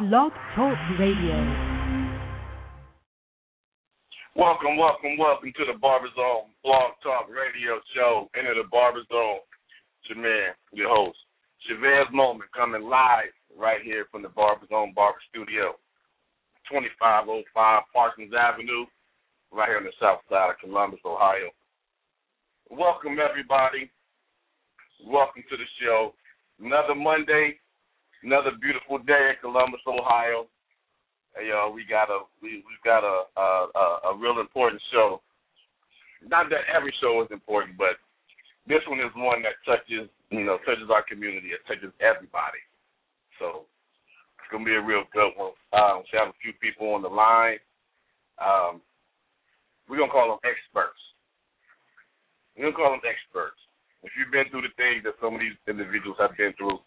Blog Talk Radio. Welcome, welcome, welcome to the Barber Zone Blog Talk Radio Show. Enter the Barber Zone. Jameer, your host. Chavez Moment coming live right here from the Barber Zone Barber Studio. 2505 Parsons Avenue, right here on the south side of Columbus, Ohio. Welcome, everybody. Welcome to the show. Another Monday, another beautiful day in Columbus, Ohio. Hey, y'all, we got a we we've got a a, a real important show. Not that every show is important, but this one is one that touches you know touches our community. It touches everybody. So it's gonna be a real good one. Um, we have a few people on the line. Um, we're gonna call them experts. We're gonna call them experts. If you've been through the things that some of these individuals have been through,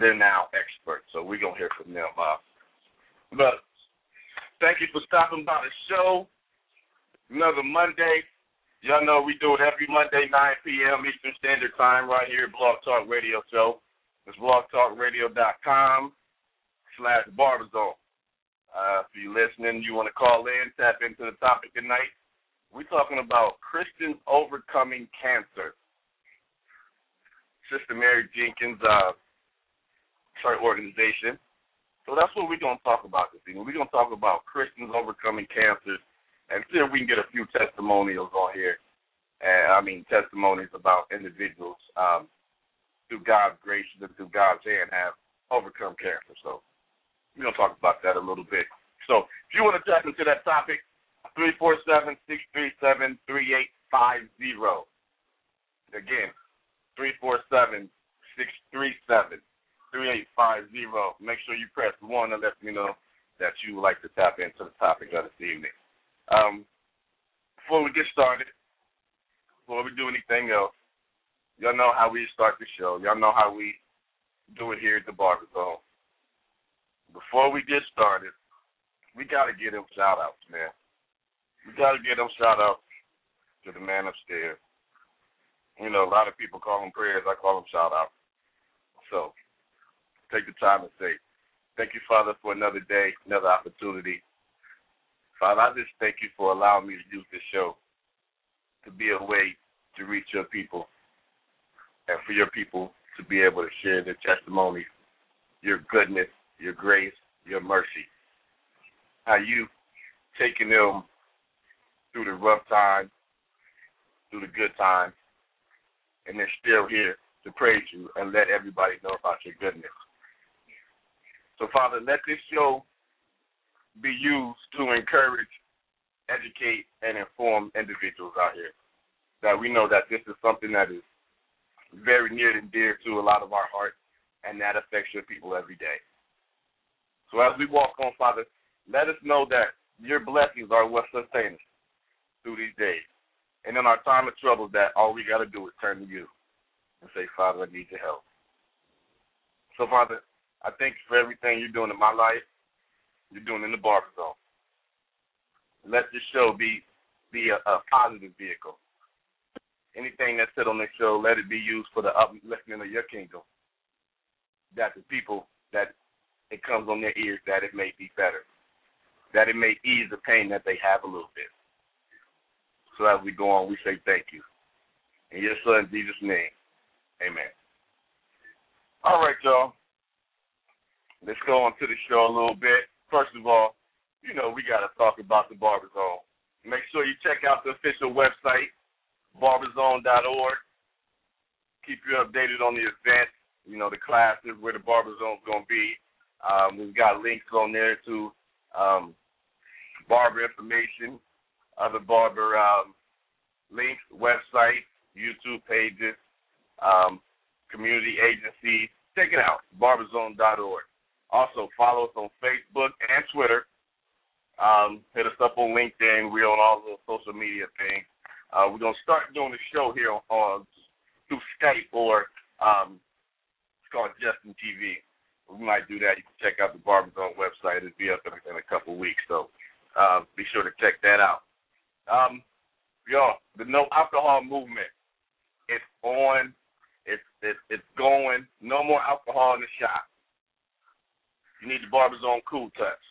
they're now experts. So we're gonna hear from them. Uh, but thank you for stopping by the show. Another Monday. Y'all know we do it every Monday, 9 p.m. Eastern Standard Time, right here at Blog Talk Radio Show. It's blogtalkradio.com slash barberzone. Uh, if you're listening, you want to call in, tap into the topic tonight. We're talking about Christians overcoming cancer. Sister Mary Jenkins, uh, organization. So that's what we're going to talk about this evening. We're going to talk about Christians overcoming cancer and see if we can get a few testimonials on here. And I mean, testimonies about individuals um, through God's grace and through God's hand have overcome cancer. So we're going to talk about that a little bit. So if you want to tap into that topic, 347 637 3850. Again, 347 637 3850. Make sure you press 1 and let me know that you would like to tap into the topic of this evening. Um, before we get started, before we do anything else, y'all know how we start the show. Y'all know how we do it here at the Barber Zone. Before we get started, we got to get them shout outs, man. We got to get them shout outs to the man upstairs. You know, a lot of people call them prayers. I call them shout outs. So take the time and say, Thank you, Father, for another day, another opportunity. Father, I just thank you for allowing me to use this show to be a way to reach your people and for your people to be able to share their testimony, your goodness, your grace, your mercy. How you taking them through the rough times, through the good times, and they're still here to praise you and let everybody know about your goodness. So, Father, let this show be used to encourage, educate, and inform individuals out here. That we know that this is something that is very near and dear to a lot of our hearts, and that affects your people every day. So, as we walk on, Father, let us know that your blessings are what sustain us through these days. And in our time of trouble, that all we got to do is turn to you and say, Father, I need your help. So, Father, I thank you for everything you're doing in my life, you're doing in the barber zone. Let this show be be a, a positive vehicle. Anything that's said on this show, let it be used for the uplifting of your kingdom. That the people that it comes on their ears, that it may be better. That it may ease the pain that they have a little bit. So as we go on, we say thank you. In your son Jesus' name, amen. All right, y'all let's go on to the show a little bit. First of all, you know, we got to talk about the Barber Zone. Make sure you check out the official website, barberzone.org. Keep you updated on the events, you know, the classes, where the Barber Zone's going to be. Um, we've got links on there to um, barber information, other barber um, links, websites, YouTube pages, um, community agencies. Check it out, barberzone.org. Also, follow us on Facebook and Twitter. Um, hit us up on LinkedIn. We're on all the social media things. Uh, we're gonna start doing the show here on, on through Skype or um, it's called Justin TV. We might do that. You can check out the Barber Zone website. It'll be up in, in a couple weeks, so uh, be sure to check that out. Um, y'all, the no alcohol movement. It's on. It's it's it's going. No more alcohol in the shop. You need the Barber Zone Cool Touch.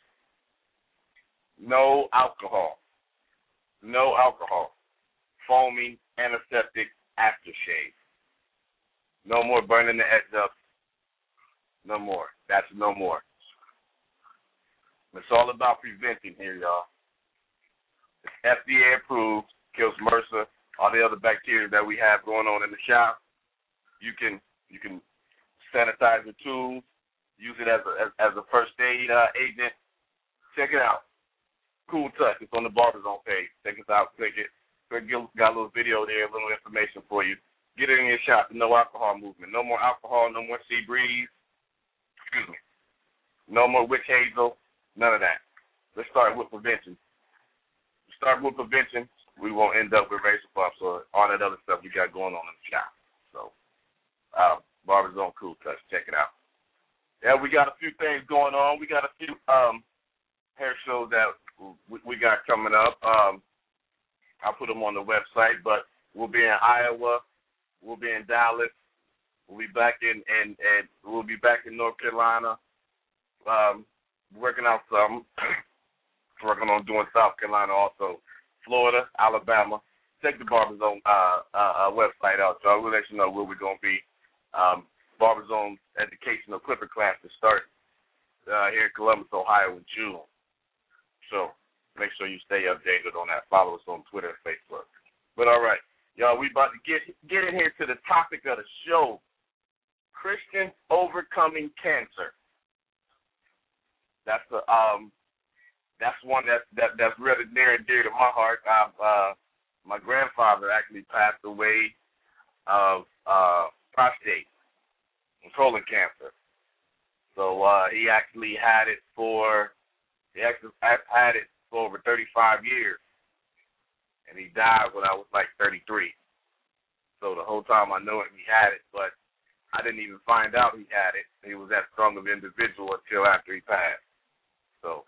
No alcohol. No alcohol. Foaming antiseptic aftershave. No more burning the edge up. No more. That's no more. It's all about preventing here, y'all. It's FDA approved, kills MRSA, all the other bacteria that we have going on in the shop. You can you can sanitize the tools, use it as a as, as a first aid uh, agent. Check it out. Cool Touch. It's on the Barber Zone page. Check us out. Click it. Got a little video there, a little information for you. Get it in your shop. No alcohol movement. No more alcohol. No more sea breeze. Excuse me. No more witch hazel. None of that. Let's start with prevention. Start with prevention. We won't end up with razor bumps or all that other stuff we got going on in the shop. So, uh, Barber Zone Cool Touch. Check it out. Yeah, we got a few things going on. We got a few um, hair shows that we, we got coming up. Um, I'll put them on the website, but we'll be in Iowa, we'll be in Dallas, we'll be back in and and we'll be back in North Carolina. Um, working out some, working on doing South Carolina also, Florida, Alabama. Check the Barber Zone uh, uh, uh, website out, so I will let you know where we're gonna be. Um, Barber educational clipper class to start uh, here in Columbus, Ohio in June. So make sure you stay updated on that. Follow us on Twitter and Facebook. But all right, y'all, we about to get get in here to the topic of the show: Christians overcoming cancer. That's a um, that's one that that that's really near and dear to my heart. I've, uh, my grandfather actually passed away of uh, prostate and colon cancer. So uh, he actually had it for he actually had it for over 35 years, and he died when I was like 33. So the whole time I knew him, he had it, but I didn't even find out he had it. He was that strong of an individual until after he passed. So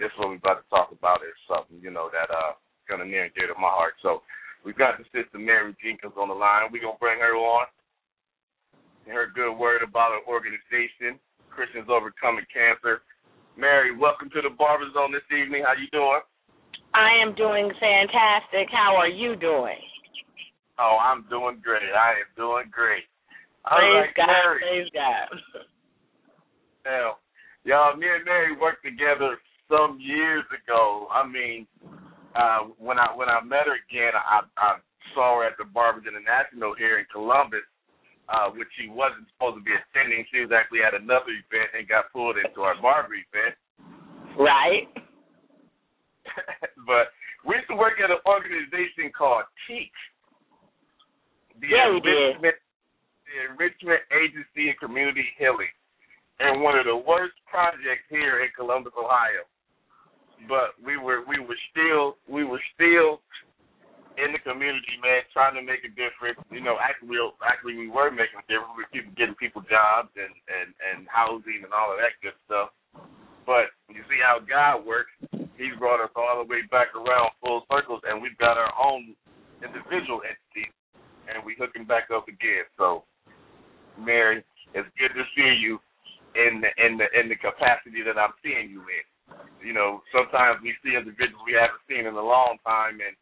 this what we're about to talk about is something you know that uh kind of near and dear to my heart. So we've got the sister Mary Jenkins on the line. We're gonna bring her on. And her good word about her organization, Christians Overcoming Cancer. Mary, welcome to the Barber Zone this evening. How you doing? I am doing fantastic. How are you doing? Oh, I'm doing great. I am doing great. Praise right, God. Mary. Praise God. Now, y'all, me and Mary worked together some years ago. I mean, uh, when I when I met her again, I, I saw her at the Barbers International here in Columbus, uh, which she wasn't supposed to be attending. She was actually at another event and got pulled into our barber event. Right. but we used to work at an organization called TEACH. The Yeah, we did. Enrichment, the Enrichment Agency and Community Healing. And one of the worst projects here in Columbus, Ohio. But we were we were still we were still in the community, man, trying to make a difference. You know, actually, we actually we were making a difference. We were getting people jobs and and and housing and all of that good stuff. But you see how God works. He's brought us all the way back around full circles, and we've got our own individual entities, and we hooking back up again. So, Mary, it's good to see you in the in the in the capacity that I'm seeing you in. You know, sometimes we see individuals we haven't seen in a long time, and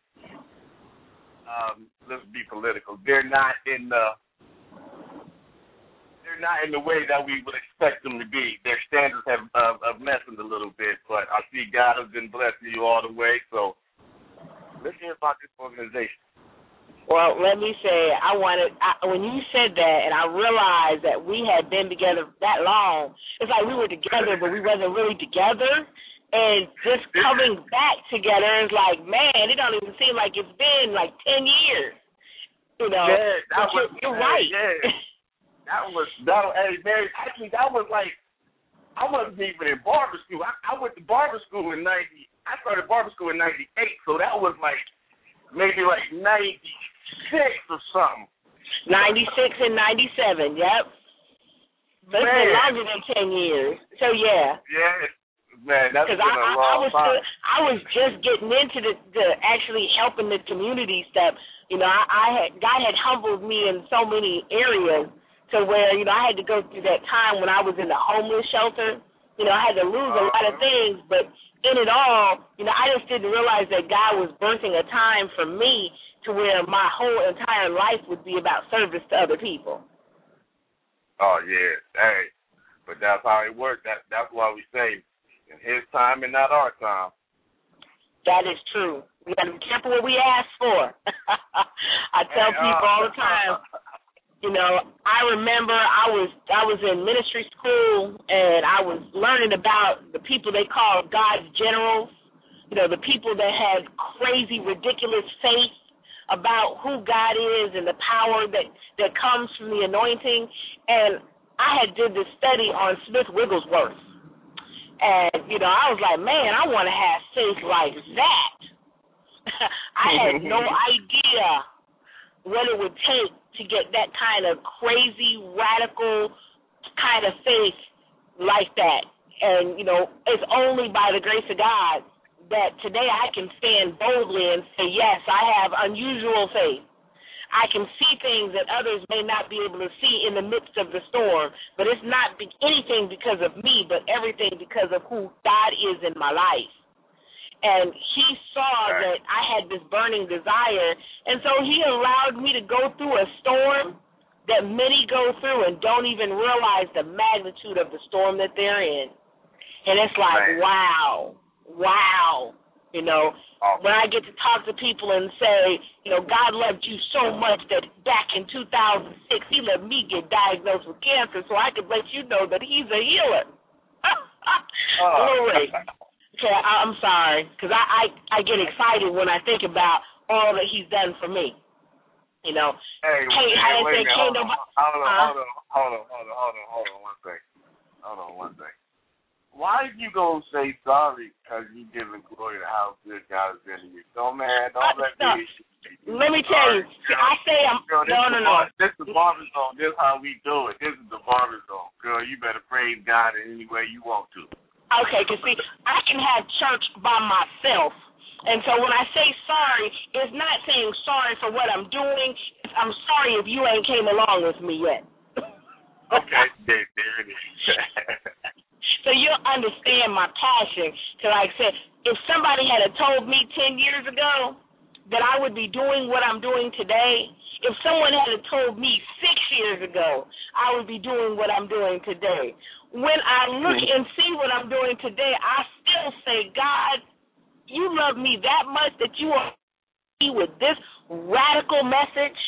um, let's be political. They're not in the they're not in the way that we would expect them to be. Their standards have uh, have lessened a little bit, but I see God has been blessing you all the way. So let's hear about this organization. Well, let me say, I wanted I, when you said that, and I realized that we had been together that long. It's like we were together, but we wasn't really together. And just coming back together is like, man, it don't even seem like it's been like ten years. You know, Yeah, that was you're, you're right. Yeah, that was that. was- Hey, Mary, actually, that was like I wasn't even in barber school. I, I went to barber school in ninety. I started barber school in ninety eight, so that was like maybe like ninety six or something. Ninety six and ninety seven. Yep. But it's been longer than ten years. So yeah. Yeah, man, that's been I, a I, I long was time. still, I was just getting into the, the actually helping the community stuff. You know, I, I had God had humbled me in so many areas to where you know I had to go through that time when I was in the homeless shelter You know, I had to lose a lot of uh-huh. things, but in it all, you know, I just didn't realize that God was birthing a time for me to where my whole entire life would be about service to other people. Oh yeah, hey, but that's how it worked. That that's why we say, in His time and not our time. That is true. We got to be careful what we ask for. I tell Hey, people uh, all the time. You know, I remember I was I was in ministry school and I was learning about the people they called God's generals. You know, the people that had crazy, ridiculous faith about who God is and the power that that comes from the anointing. And I had did this study on Smith Wigglesworth, and you know, I was like, man, I want to have faith like that. I had no idea what it would take to get that kind of crazy, radical kind of faith like that. And, you know, it's only by the grace of God that today I can stand boldly and say, yes, I have unusual faith. I can see things that others may not be able to see in the midst of the storm, but it's not be- anything because of me, but everything because of who God is in my life and he saw that I had this burning desire, and so he allowed me to go through a storm that many go through and don't even realize the magnitude of the storm that they're in. And it's like, wow, wow. You know, Oh, when I get to talk to people and say, you know, God loved you so much that back in 2006 He let me get diagnosed with cancer, so I could let you know that He's a healer. oh. Glory. Okay, I, I'm sorry, because I, I I get excited when I think about all that He's done for me. You know, Hey, Hey, hey, wait say a hold on, hold on, hold on, hold on, hold on, hold on, hold on, one thing. Hold on one thing. Why you gonna say sorry because you giving glory to how good God has been to you? Don't man, don't Uh, let no. me. let me tell you. See, I say I'm Girl, no, no, no. This the barber zone. This how we do it. This is the barber zone. Girl, you better praise God in any way you want to. Okay, because see, I can have church by myself. And so when I say sorry, it's not saying sorry for what I'm doing. I'm sorry if you ain't came along with me yet. Okay, there, there it is. so you'll understand my passion. So like I said, if somebody had told me 10 years ago that I would be doing what I'm doing today, if someone had told me six years ago I would be doing what I'm doing today, when I look hmm. and see what I'm doing today, I still say, God, you love me that much that you are with this radical message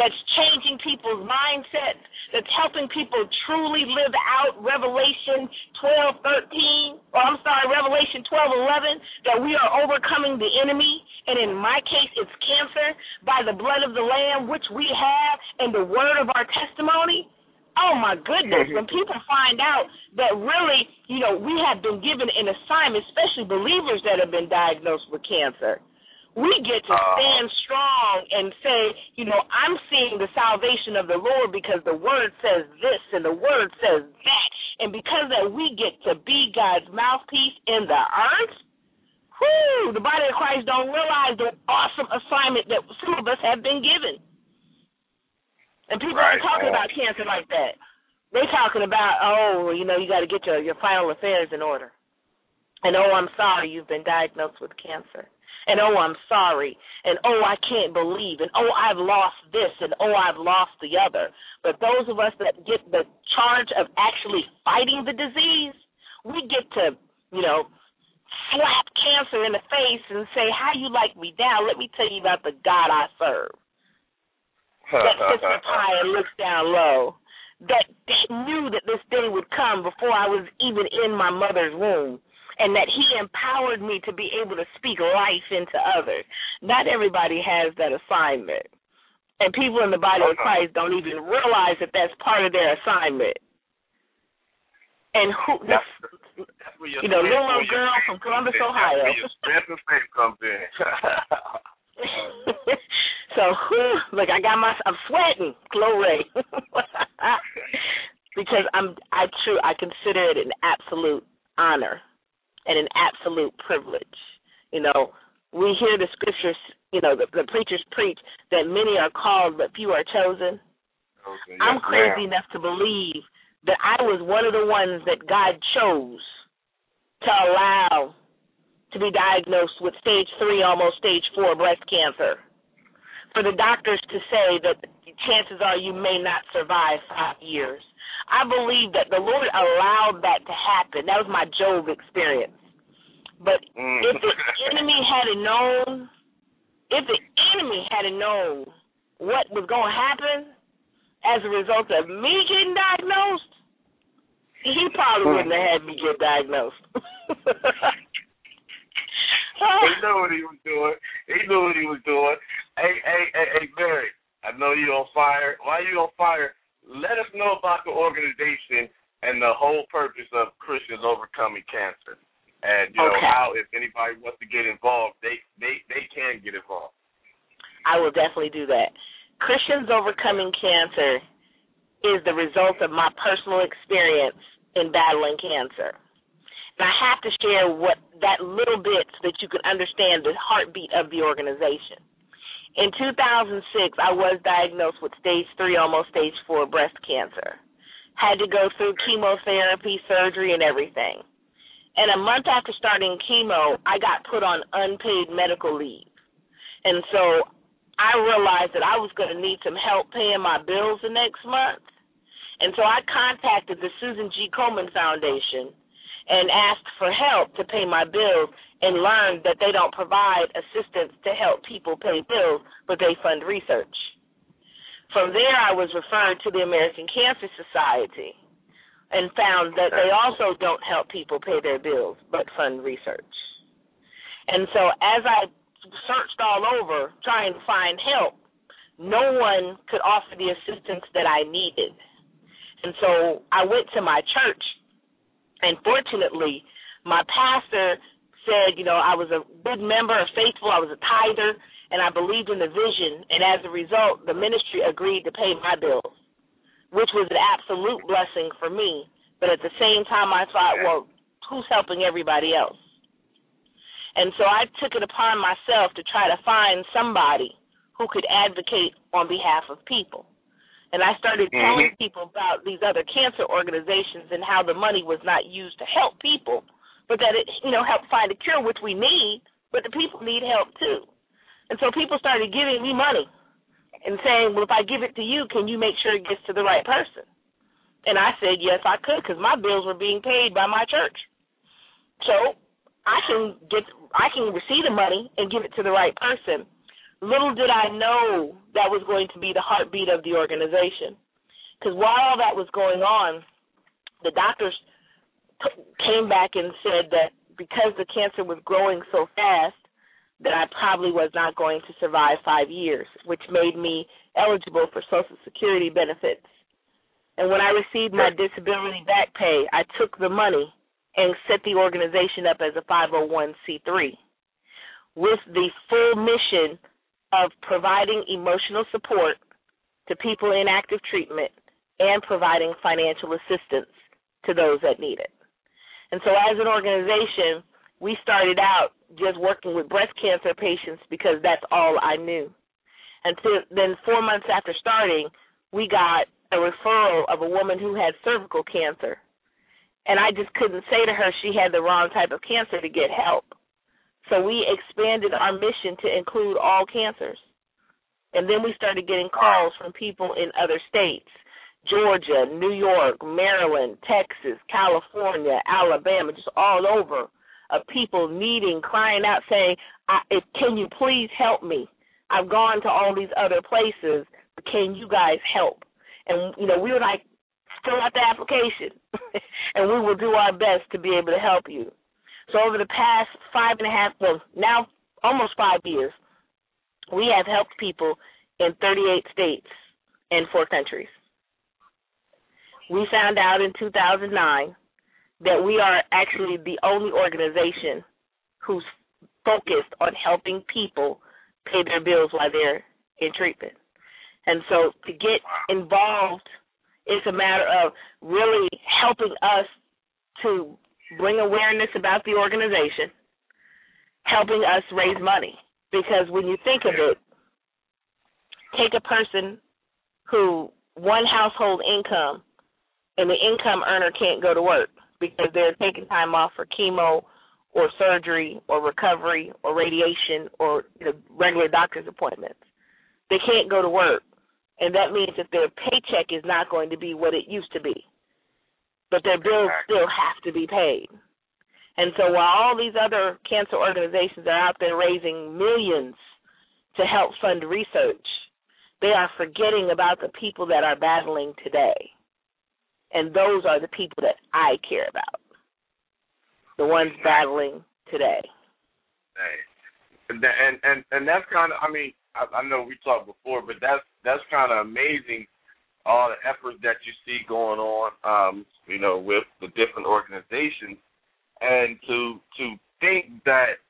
that's changing people's mindsets, that's helping people truly live out Revelation 12, 13, or I'm sorry, Revelation 12, 11, that we are overcoming the enemy, and in my case, it's cancer, by the blood of the Lamb, which we have, and the word of our testimony. Oh my goodness, when mm-hmm. people find out that really, you know, we have been given an assignment, especially believers that have been diagnosed with cancer we get to Uh-huh. stand strong and say, you know, I'm seeing the salvation of the Lord because the word says this and the word says that. And because that we get to be God's mouthpiece in the earth, whoo, the body of Christ don't realize the awesome assignment that some of us have been given. And people Right. aren't talking about cancer like that. They're talking about, oh, you know, you got to get your, your final affairs in order. And oh, I'm sorry you've been diagnosed with cancer. And oh, I'm sorry. And oh, I can't believe. And oh, I've lost this. And oh, I've lost the other. But those of us that get the charge of actually fighting the disease, we get to, you know, slap cancer in the face and say, How you like me down? Let me tell you about the God I serve that sits up high and looks down low. That, that knew that this day would come before I was even in my mother's womb. And that he empowered me to be able to speak life into others. Not everybody has that assignment. And people in the body of Christ don't even realize that that's part of their assignment. And who, That's, this, that's where your you know, little old girl from Columbus. Ohio. That's where your faith comes in. so whew, look, I got my I'm sweating, glory. because I'm I true I consider it an absolute honor and an absolute privilege. You know, we hear the scriptures, you know, the, the preachers preach that many are called but few are chosen. Okay, I'm crazy ma'am. enough to believe that I was one of the ones that God chose to allow to be diagnosed with stage three, almost stage four breast cancer. For the doctors to say that chances are you may not survive five years. I believe that the Lord allowed that to happen. That was my Job experience. But Mm. if the enemy had known, if the enemy had known what was going to happen as a result of me getting diagnosed, he probably wouldn't have had me get diagnosed. he knew what he was doing. He knew what he was doing. Hey, hey, hey, hey, Barry. I know you on fire. Why are you on fire? Let us know about the organization and the whole purpose of Christians overcoming cancer, and you know Okay. how if anybody wants to get involved, they they they can get involved. I will definitely do that. Christians Overcoming Cancer is the result of my personal experience in battling cancer. And I have to share what that little bit so that you can understand the heartbeat of the organization. In 2006, I was diagnosed with stage three, almost stage four breast cancer. Had to go through chemotherapy, surgery, and everything. And a month after starting chemo, I got put on unpaid medical leave. And so I realized that I was going to need some help paying my bills the next month. And so I contacted the Susan G. Komen Foundation and asked for help to pay my bills and learned that they don't provide assistance to help people pay bills, but they fund research. From there, I was referred to the American Cancer Society and found that they also don't help people pay their bills, but fund research. And so as I searched all over trying to find help, no one could offer the assistance that I needed. And so I went to my church, and fortunately, my pastor said, you know, I was a good member, a faithful, I was a tither, and I believed in the vision. And as a result, the ministry agreed to pay my bills, which was an absolute blessing for me. But at the same time, I thought, well, who's helping everybody else? And so I took it upon myself to try to find somebody who could advocate on behalf of people. And I started mm-hmm. telling people about these other cancer organizations and how the money was not used to help people, but that it, you know, helped find a cure, which we need, but the people need help too. And so people started giving me money and saying, well, if I give it to you, can you make sure it gets to the right person? And I said, yes, I could, because my bills were being paid by my church. So I can get, I can receive the money and give it to the right person. Little did I know that was going to be the heartbeat of the organization. Because while all that was going on, the doctors t- came back and said that because the cancer was growing so fast, that I probably was not going to survive five years, which made me eligible for Social Security benefits. And when I received my disability back pay, I took the money and set the organization up as a 501c3 with the full mission of providing emotional support to people in active treatment and providing financial assistance to those that need it. And so, as an organization, we started out just working with breast cancer patients because that's all I knew. And then, four months after starting, we got a referral of a woman who had cervical cancer. And I just couldn't say to her she had the wrong type of cancer to get help. So we expanded our mission to include all cancers. And then we started getting calls from people in other states Georgia, New York, Maryland, Texas, California, Alabama, just all over of people needing, crying out, saying, if, Can you please help me? I've gone to all these other places, but can you guys help? And, you know, we were like, fill out the application, and we will do our best to be able to help you. So over the past five and a half, well, now almost five years, we have helped people in 38 states and four countries. We found out in 2009 that we are actually the only organization who's focused on helping people pay their bills while they're in treatment. And so to get involved, it's a matter of really helping us to bring awareness about the organization, helping us raise money. Because when you think of it, take a person who one household income and the income earner can't go to work because they're taking time off for chemo or surgery or recovery or radiation or regular doctor's appointments. They can't go to work. And that means that their paycheck is not going to be what it used to be. But their bills still have to be paid. And so while all these other cancer organizations are out there raising millions to help fund research, they are forgetting about the people that are battling today. And those are the people that I care about the ones battling today. And and and, and that's kind of I mean I, I know we talked before, but that's that's kind of amazing all the effort that you see going on, um, you know, with the different organizations, and to to think that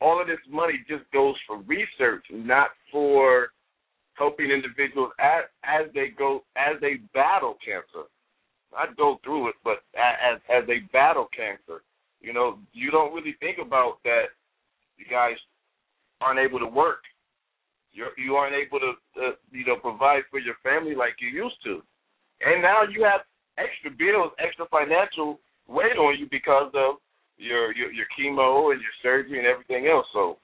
all of this money just goes for research, not for helping individuals as as they go as they battle cancer. Not go through it, but as as they battle cancer you know, you don't really think about that. You guys aren't able to work. You're, you aren't able to, uh, you know, provide for your family like you used to, and now you have extra bills, extra financial weight on you because of your your, your chemo and your surgery and everything else. So,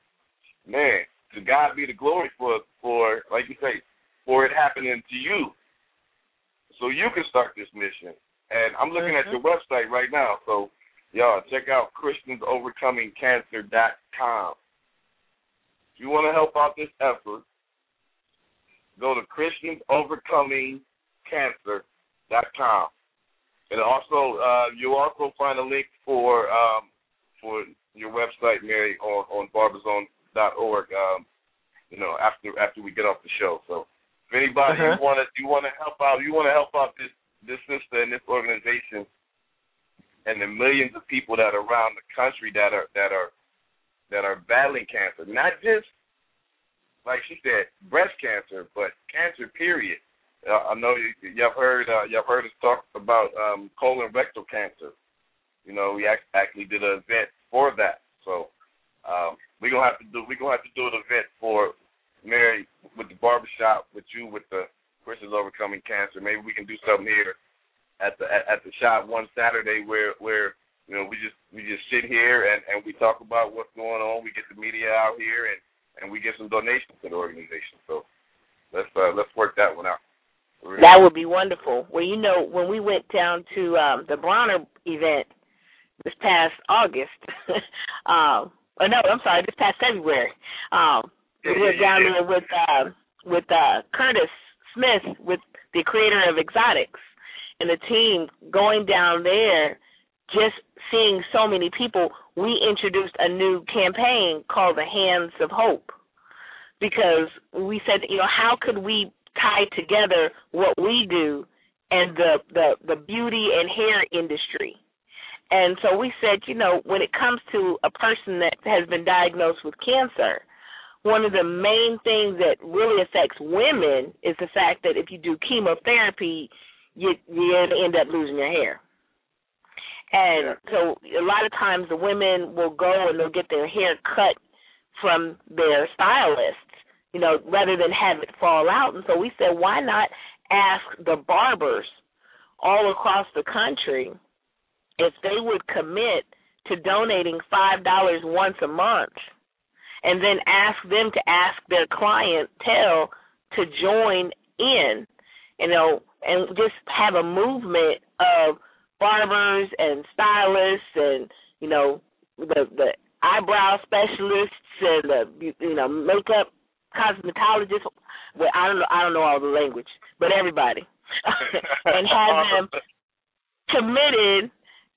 man, to God be the glory for for like you say, for it happening to you, so you can start this mission. And I'm looking mm-hmm. at your website right now. So Y'all check out ChristiansOvercomingCancer.com. If you want to help out this effort, go to ChristiansOvercomingCancer.com. And also, uh, you'll also find a link for um, for your website, Mary, on on barberzone.org. Um, you know, after after we get off the show. So, if anybody uh-huh. you want to you want to help out, you want to help out this this sister and this organization and the millions of people that are around the country that are that are that are battling cancer, not just like she said, breast cancer, but cancer. Period. Uh, I know you, you've heard uh, you've heard us talk about um, colon rectal cancer. You know, we actually did an event for that. So um, we're gonna have to do we're gonna have to do an event for Mary with the barbershop, with you with the Christians overcoming cancer. Maybe we can do something here at the at, at the shop one Saturday where where you know we just we just sit here and and we talk about what's going on. We get the media out here and and we get some donations to the organization. So let's uh, let's work that one out. That would be wonderful. Well, you know, when we went down to um the Bronner event this past August, um, or no, I'm sorry, this past February, um, we went down there with uh, with uh, Curtis Smith, with the creator of Exotics, and the team going down there, just seeing so many people, we introduced a new campaign called the Hands of Hope because we said, you know, how could we tie together what we do and the the the beauty and hair industry? And so we said, you know, when it comes to a person that has been diagnosed with cancer, one of the main things that really affects women is the fact that if you do chemotherapy, you you're end up losing your hair. And so a lot of times the women will go and they'll get their hair cut from their stylists, you know, rather than have it fall out. And so we said, why not ask the barbers all across the country if they would commit to donating five dollars once a month and then ask them to ask their clientele to join in. You know, and just have a movement of barbers and stylists and you know the the eyebrow specialists and the you know makeup cosmetologists. Well, I don't know I don't know all the language, but everybody, and have them committed.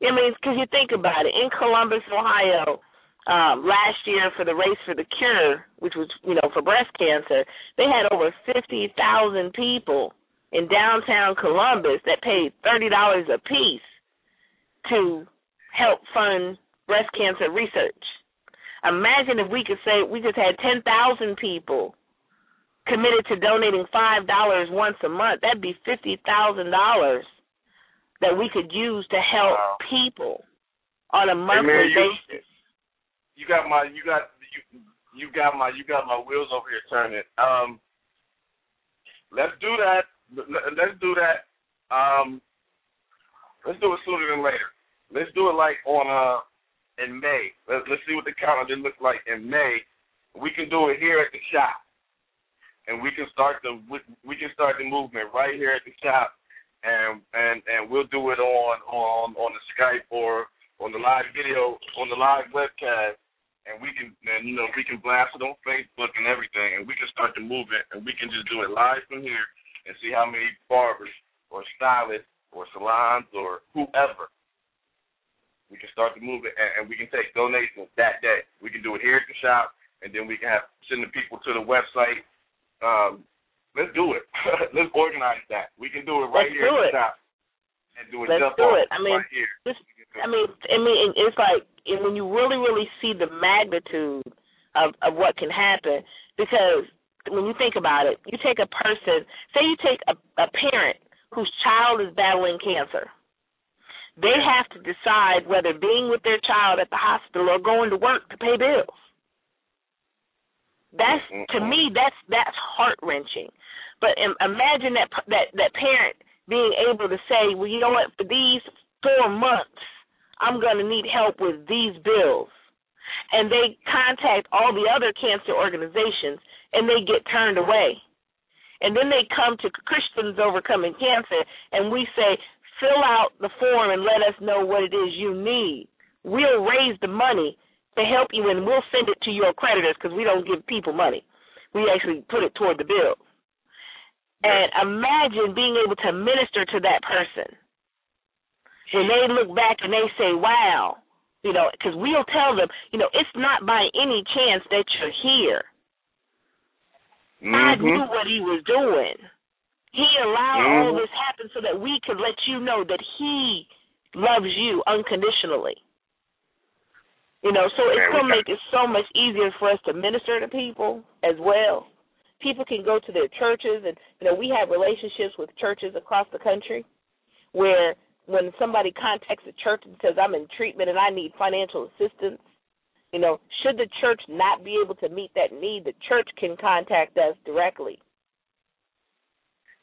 I mean, because you think about it, in Columbus, Ohio, um, last year for the race for the cure, which was you know for breast cancer, they had over fifty thousand people in downtown Columbus that paid thirty dollars a piece to help fund breast cancer research. Imagine if we could say we just had ten thousand people committed to donating five dollars once a month. That'd be fifty thousand dollars that we could use to help wow. people on a monthly hey man, you, basis. You got my you got you you got my you got my wheels over here turning. Um, let's do that let's do that. Um, Let's do it sooner than later. Let's do it like on uh in May. Let's let's see what the calendar looks like in May. We can do it here at the shop, and we can start the we, we can start the movement right here at the shop, and and and we'll do it on on on the Skype or on the live video on the live webcast, and we can and you know we can blast it on Facebook and everything, and we can start the movement, and we can just do it live from here and see how many barbers or stylists or salons or whoever we can start the movement and, and we can take donations that day. We can do it here at the shop, and then we can have send the people to the website. Um, let's do it. let's organize that. We can do it right let's here at it. the shop and do it. Let's just do it. I mean, right here. Just, I mean, I mean, it's like and when you really, really see the magnitude of of what can happen, because when you think about it, you take a person, say you take a, a parent whose child is battling cancer. They have to decide whether being with their child at the hospital or going to work to pay bills. That's mm-hmm. to me that's that's heart wrenching. But im- imagine that that that parent being able to say, well, you know what, for these four months, I'm going to need help with these bills, and they contact all the other cancer organizations, and they get turned away. And then they come to Christians Overcoming Cancer, and we say, fill out the form and let us know what it is you need. We'll raise the money to help you, and we'll send it to your creditors because we don't give people money. We actually put it toward the bill. And imagine being able to minister to that person when they look back and they say, "Wow," you know, because we'll tell them, you know, it's not by any chance that you're here. God Mhm. knew what He was doing. He allowed all Mhm. this happen so that we could let you know that He loves you unconditionally. You know, so it's gonna make it so much easier for us to minister to people as well. People can go to their churches, and you know, we have relationships with churches across the country where when somebody contacts a church and says, "I'm in treatment and I need financial assistance," you know, should the church not be able to meet that need, the church can contact us directly.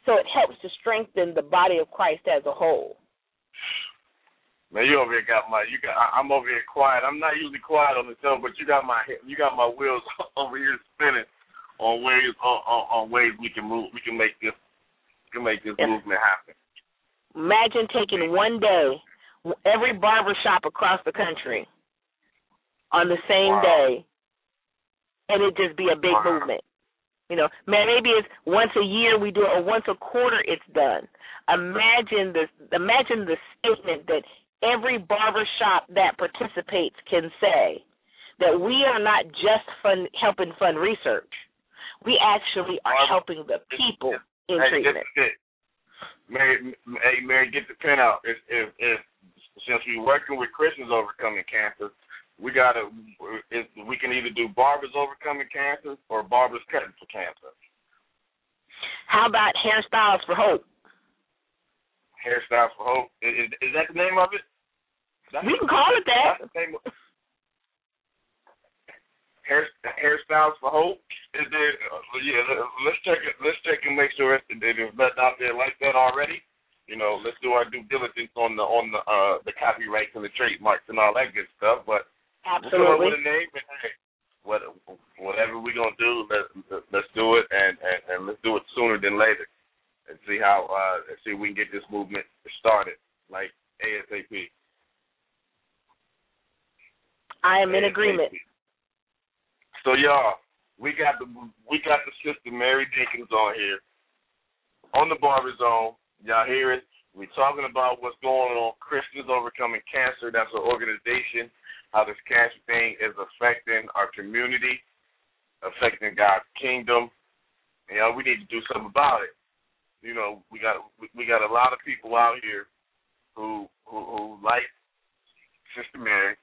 So it helps to strengthen the body of Christ as a whole. Man, you over here got my you got. I- I'm over here quiet. I'm not usually quiet on the show, but you got my you got my wheels over here spinning on ways on, on, on ways we can move. We can make this we can make this Yes. movement happen. Imagine taking one day, every barber shop across the country on the same Wow. day, and it just be a big Wow. movement. You know, man, maybe it's once a year we do it, or once a quarter it's done. Imagine the imagine the statement that every barber shop that participates can say that we are not just fund helping fund research. We actually are helping the people in hey, treatment. Mary, hey, Mary, get the pen out. If, if, if since we're working with Christians overcoming cancer, we gotta. We can either do barbers overcoming cancer or barbers cutting for cancer. How about hairstyles for hope? Hairstyles for hope. Is, is, that the name of it? That's We can call it that. That's the name of hair hairstyles for hope. Is there? Uh, yeah, let- let's check it. Let's check and make sure it's, that nothing out there like that already. You know, let's do our due diligence on the on the uh the copyrights and the trademarks and all that good stuff. But we'll come up Absolutely. a name and hey, what whatever we're gonna do, let's let's do it and, and and let's do it sooner than later and see how uh and see if we can get this movement started like ASAP. I am in agreement. So y'all, we got the we got the sister Mary Jenkins on here on the Barber Zone. Y'all hear it? We're talking about what's going on. Christians overcoming cancer. That's an organization. How this cancer thing is affecting our community, affecting God's kingdom. And, you know, we need to do something about it. You know, we got we, got a lot of people out here who who, who like Sister Mary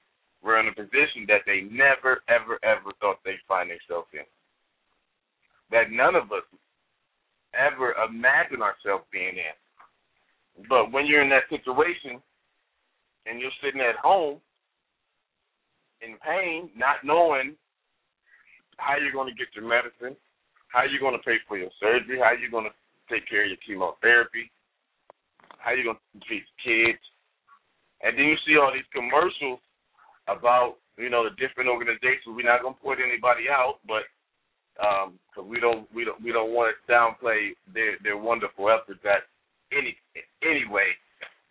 were in a position that they never, ever, ever thought they'd find themselves in. That none of us ever imagined ourselves being in. But when you're in that situation and you're sitting at home in pain, not knowing how you're going to get your medicine, how you're going to pay for your surgery, how you're going to take care of your chemotherapy, how you're going to feed kids, And then you see all these commercials about you know the different organizations. We're not gonna point anybody out, but because um, we don't we don't we don't want to downplay their their wonderful efforts at any anyway.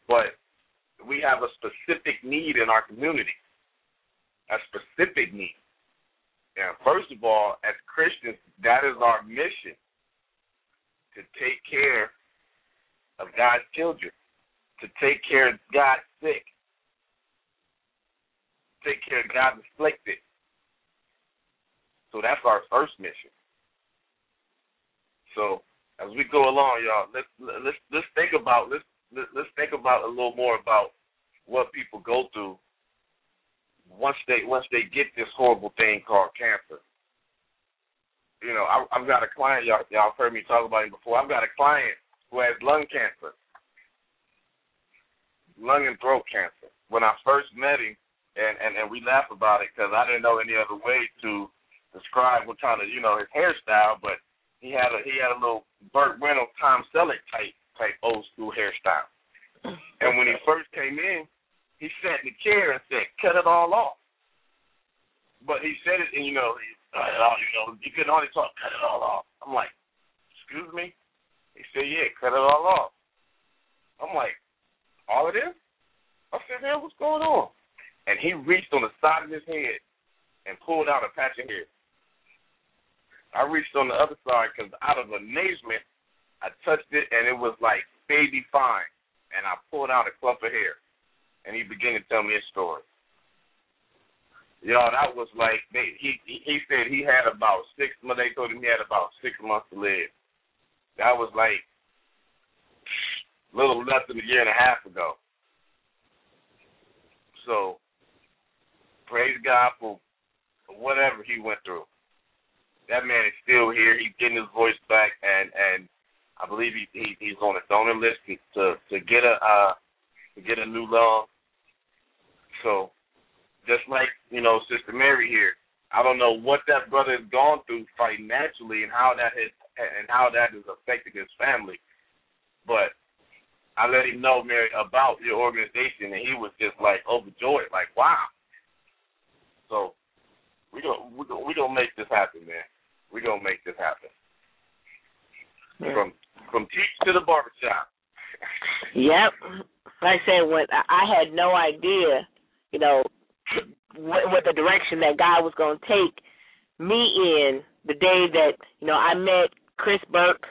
But we have a specific need in our community, a specific need. And first of all, as Christians, that is our mission to take care of God's children, to take care of God's sick, take care of God's afflicted. So that's our first mission. So as we go along, y'all, let's let's let's think about let's let's think about a little more about what people go through once they once they get this horrible thing called cancer. You know, I, I've got a client y'all y'all heard me talk about him before. I've got a client who has lung cancer, lung and throat cancer. When I first met him, and and and we laugh about it because I didn't know any other way to describe what kind of you know his hairstyle, but he had a he had a little Burt Reynolds, Tom Selleck type type old school hairstyle. And when he first came in, he sat in the chair and said, "Cut it all off." But he said it, and you know, he, you know, he couldn't only talk, "Cut it all off." I'm like, "Excuse me?" He said, "Yeah, cut it all off." I'm like, "All of this?" I said, "Man, what's going on?" and he reached on the side of his head and pulled out a patch of hair. I reached on the other side because out of amazement, I touched it and it was like baby fine, and I pulled out a clump of hair, and he began to tell me his story. Yo, that was like he he said he had about six. months. They told him he had about six months to live. That was like a little less than a year and a half ago. So praise God for whatever he went through. That man is still here. He's getting his voice back, and and I believe he, he he's on a donor list to to get a uh, to get a new lung. So, just like you know, Sister Mary here, I don't know what that brother has gone through financially and how that has and how that has affected his family, but I let him know, Mary, about your organization, and he was just like overjoyed, like, wow, so we gonna we gonna we gonna make this happen, man. We gonna make this happen. Yeah. From from teach to the barbershop. yep. Like I said, when I had no idea, you know, what, what the direction that God was going to take me in the day that you know I met Chris Burke.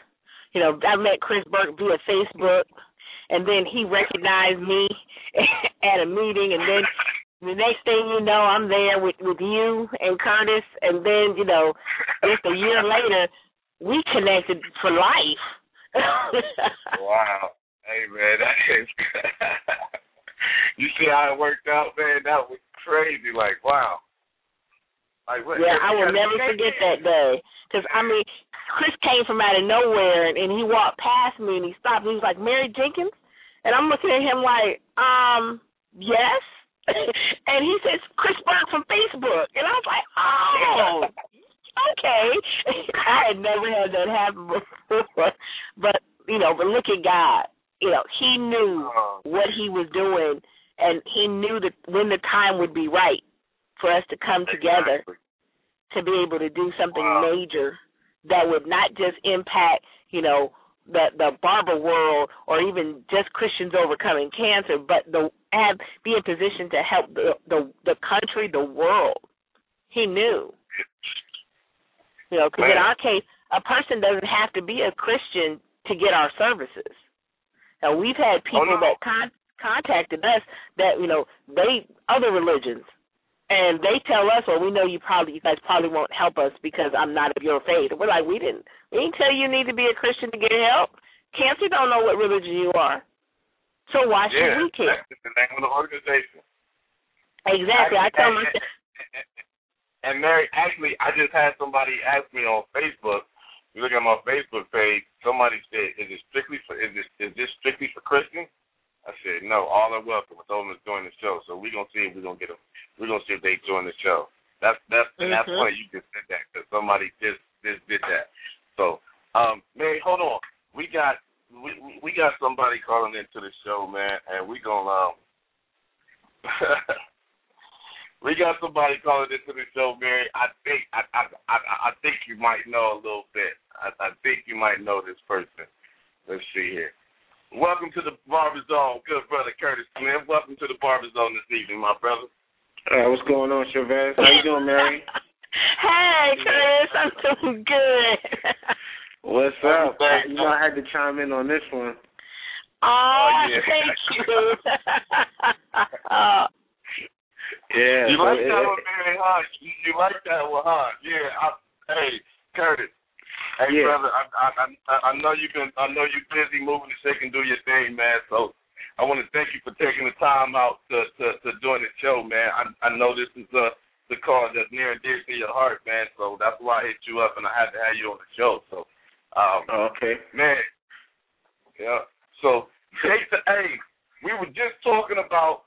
You know, I met Chris Burke via Facebook, and then he recognized me at a meeting, and then the next thing you know, I'm there with with you and Curtis, and then you know, just a year later, we connected for life. wow, hey man, that is. you see how it worked out, man? That was crazy. Like, wow. Like, what, yeah, I will never forget that day. Cause I mean, Chris came from out of nowhere, and, and he walked past me, and he stopped. And he was like, "Mary Jenkins," and I'm looking at him like, um, yes. and he says Chris Burke from Facebook, and I was like, oh, okay. I had never had that happen before, but you know, but look at God. You know, He knew what He was doing, and He knew that when the time would be right for us to come together to be able to do something wow. major that would not just impact, you know, the the barber world or even just Christians overcoming cancer, but the have be in position to help the the, the country, the world. He knew, you know, because in our case, a person doesn't have to be a Christian to get our services. Now we've had oh, people oh, no. that con- contacted us that you know they other religions and they tell us, well, we know you probably you guys probably won't help us because I'm not of your faith. we're like, we didn't we didn't tell you you need to be a Christian to get help. Cancer don't know what religion you are. So why should yeah, we care? That's the name of the organization. Exactly. I, I tell my And Mary, actually I just had somebody ask me on Facebook, you look at my Facebook page, somebody said, Is it strictly for is this is this strictly for Christians? I said, No, all are welcome. I told them to join the show. So we're gonna see if we're gonna get them we're gonna see if they join the show. That's that's mm-hmm. that's why you just said that because somebody just just did that. So, um, Mary, hold on. We got we we got somebody calling into the show, man, and we gonna um we got somebody calling into the show, Mary. I think I I I, I think you might know a little bit. I, I think you might know this person. Let's see here. Welcome to the Barber Zone, good brother Curtis Smith. Welcome to the Barber Zone this evening, my brother. Uh, what's going on, Chavez? How you doing, Mary? hey, Curtis, I'm doing good. What's up? You know I had to chime in on this one. Oh, oh yeah. thank you. oh. Yeah. You like that one, Mary, huh? You, you like that one, huh? Yeah. I, hey, Curtis. Hey, yeah. brother. I, I I I know you've been. I know you're busy moving to shake and do your thing, man. So I want to thank you for taking the time out to to, to join the show, man. I I know this is uh the cause that's near and dear to your heart, man. So that's why I hit you up, and I had to have you on the show. So, um, okay, man. Yeah. So, the A. We were just talking about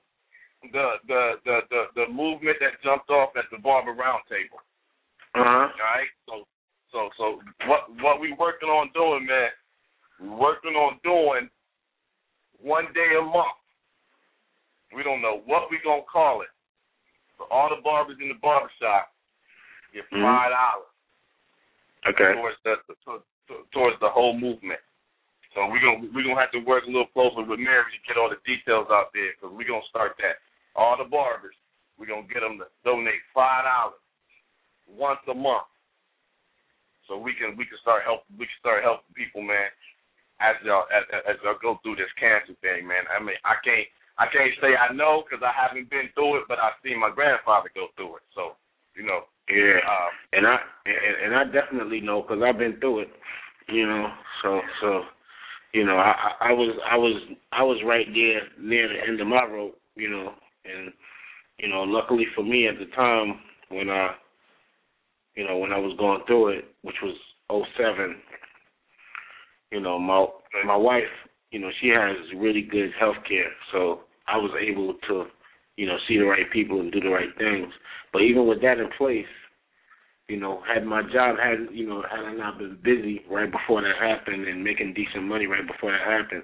the the the the, the movement that jumped off at the Barber Roundtable. Uh huh. All right. So so so what what we working on doing, man? We working on doing one day a month. We don't know what we gonna call it. For all the barbers in the barbershop, get five dollars Okay. towards the to, to, towards the whole movement. So we're gonna we're gonna have to work a little closer with Mary to get all the details out there because we're gonna start that. All the barbers, we're gonna get them to donate five dollars once a month, so we can we can start helping we can start helping people, man. As y'all as, as y'all go through this cancer thing, man. I mean, I can't I can't say I know because I haven't been through it, but I've seen my grandfather go through it. So you know, Yeah. um, And I and, and I definitely know because I've been through it. You know. So so. You know, I, I I was I was I was right there near the end of my rope, you know, and you know, luckily for me at the time when I you know, when I was going through it, which was oh seven, you know, my my wife, you know, she has really good health care, so I was able to, you know, see the right people and do the right things. But even with that in place, you know, had my job had you know, had I not been busy right before that happened and making decent money right before that happened,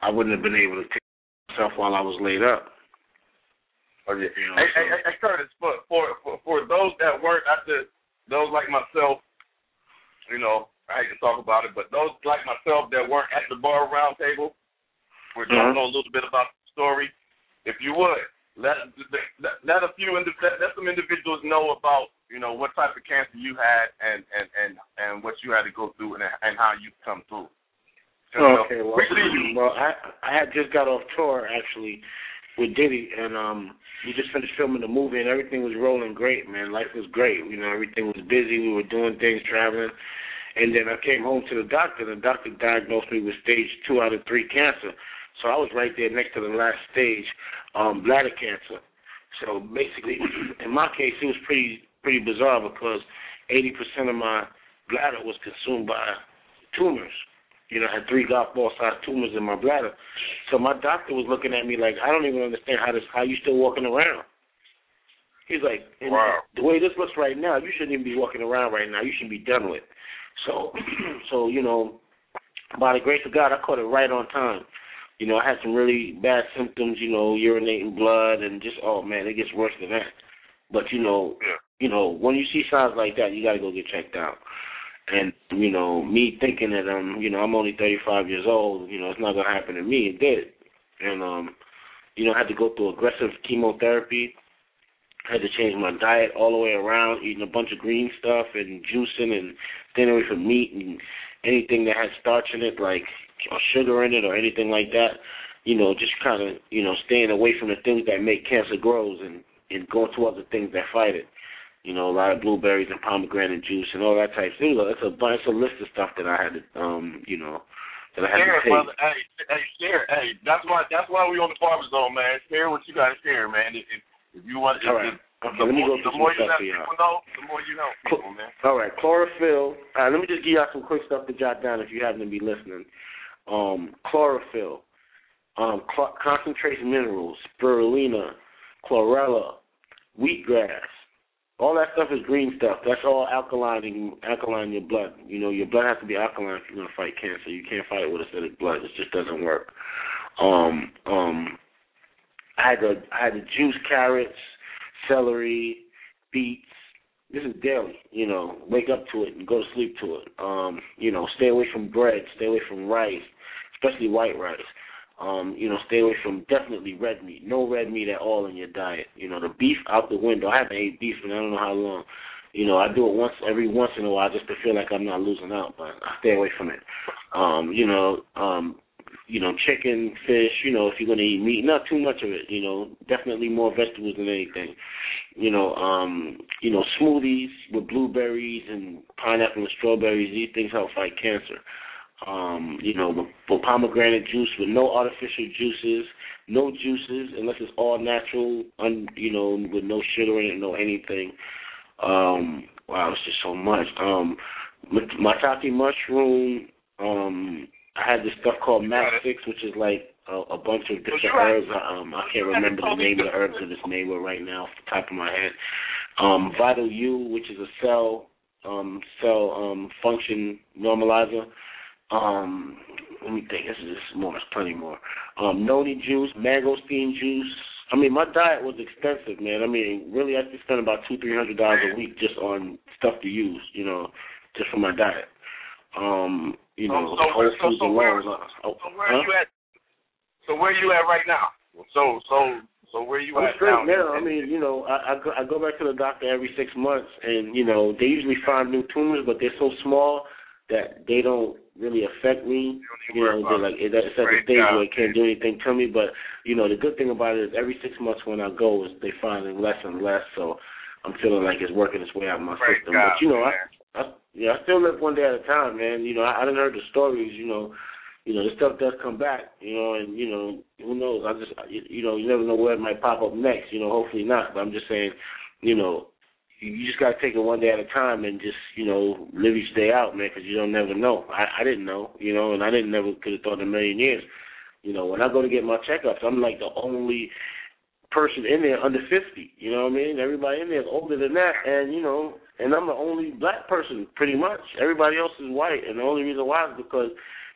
I wouldn't have been able to take myself while I was laid up. Oh yeah. You know, hey, so- hey, Curtis, for, for for for those that weren't at the those like myself, you know, I hate to talk about it, but those like myself that weren't at the bar round table, we're Mhm. talking a little bit about the story. If you would let let, let a few let, let some individuals know about you know what type of cancer you had and and and and what you had to go through and and how you come through. Know, Okay, well, we see you. well, I I had just got off tour actually with Diddy, and um, we just finished filming the movie, and everything was rolling great, man. Life was great, you know. Everything was busy. We were doing things, traveling, and then I came home to the doctor. The doctor diagnosed me with stage two out of three cancer. So I was right there next to the last stage, um, bladder cancer. So basically, in my case, it was pretty pretty bizarre because 80% of my bladder was consumed by tumors. You know, I had three golf ball sized tumors in my bladder. So my doctor was looking at me like, I don't even understand how this how you still walking around. He's like, Wow. the way this looks right now, you shouldn't even be walking around right now. You should be done with. So, so you know, by the grace of God, I caught it right on time. You know, I had some really bad symptoms. You know, urinating blood and just oh man, it gets worse than that. But you know, Yeah. you know, when you see signs like that, you got to go get checked out. And you know, me thinking that um, you know, I'm only 35 years old. You know, it's not gonna happen to me. It did. And um, you know, I had to go through aggressive chemotherapy. Had to change my diet all the way around, eating a bunch of green stuff and juicing and staying away from meat and anything that had starch in it, like or sugar in it or anything like that. You know, just kind of you know staying away from the things that make cancer grows and and going to other things that fight it. You know, a lot of blueberries and pomegranate juice and all that type. Was a, it's a bunch, it's a list of stuff that I had to, um, you know, that I had Share to take. brother. Hey, hey, share. Hey, that's why. That's why we on the barber zone, man. Share what you got to share, man. If, if, if you want, if, All right. if, Okay, the let me more, go through some more stuff for y'all. know, the more you help people, man. All right, chlorophyll. Uh, let me just give y'all some quick stuff to jot down if you happen to be listening. Um, chlorophyll, um, cl- concentrated minerals, spirulina, chlorella, wheatgrass. All that stuff is green stuff. That's all alkaline, alkaline your blood. You know, your blood has to be alkaline if you're gonna fight cancer. You can't fight it with acidic blood. It just doesn't work. Um, um, I had to I had to juice carrots, celery, beets. This is daily, you know. Wake up to it and go to sleep to it. Um, you know, stay away from bread, stay away from rice, especially white rice. Um, you know, stay away from definitely red meat. No red meat at all in your diet. You know, the beef out the window. I haven't ate beef in I don't know how long. You know, I do it once every once in a while just to feel like I'm not losing out, but I stay away from it. Um, you know, um, you know, chicken, fish, you know, if you're gonna eat meat, not too much of it, you know, definitely more vegetables than anything. You know, um, you know, smoothies with blueberries and pineapple and strawberries, these things help fight cancer. Um, you know, with, with pomegranate juice with no artificial juices, no juices unless it's all natural, un, you know, with no sugar in it, no anything. Um, wow, it's just so much. Um, maitake mushroom. Um, I had this stuff called Six, which is like a, a bunch of different herbs. Um, I can't remember the name of the herbs it's made with right now off the top of my head. Um, Vital U, which is a cell um, cell um, function normalizer. Um, let me think. This is more. There's plenty more. Um, noni juice, mangosteen juice, I mean, my diet was expensive, man. I mean, really, I just spend about two, three hundred dollars a week just on stuff to use, you know, just for my diet. Um, you know, so, whole so, foods so, where, alone. so, Oh, so where huh? you at? So where you at right now? So so so where you I'm at straight now? now. I mean, you know, I, I go I go back to the doctor every six months, and you know, they usually find new tumors, but they're so small that they don't really affect me. You You don't need to know, they're like it's at the Great stage where it can't do anything to me. But you know, the good thing about it is every six months when I go, is they find it less and less. So I'm feeling like it's working its way out of my Great system. job, but you know, I, man. I yeah, I still live one day at a time, man. You know, I, I done heard the stories. You know, you know, this stuff does come back. You know, and you know, who knows? I just you, you know, you never know where it might pop up next. You know, hopefully not. But I'm just saying, you know, you just gotta take it one day at a time and just you know live each day out, man, because you don't never know. I I didn't know, you know, and I didn't never could have thought in a million years. You know, when I go to get my checkups, I'm like the only person in there under 50. You know what I mean? Everybody in there is older than that, and you know, and I'm the only black person pretty much. Everybody else is white, and the only reason why is because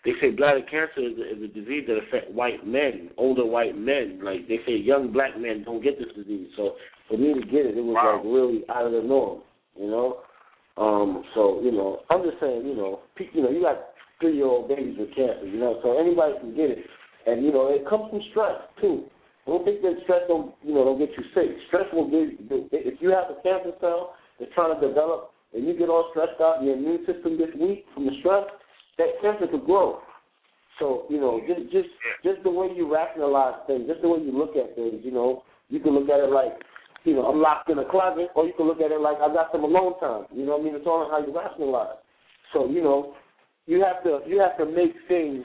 they say bladder cancer is a, is a disease that affects white men, older white men. Like they say, young black men don't get this disease. So for me to get it, it was Wow. like really out of the norm. You know. Um, so you know, I'm just saying, you know, pe- you know, you got three year old babies with cancer, you know, so anybody can get it, and you know, it comes from stress too. I Don't think that stress don't, you know, don't get you sick. Stress will give. If you have a cancer cell that's trying to develop, and you get all stressed out, and your immune system gets weak from the stress, that cancer could grow. So you know, just just just the way you rationalize things, just the way you look at things, you know, you can look at it like, you know, I'm locked in a closet, or you can look at it like I got some alone time. You know what I mean? It's all in how you rationalize. So you know, you have to you have to make things.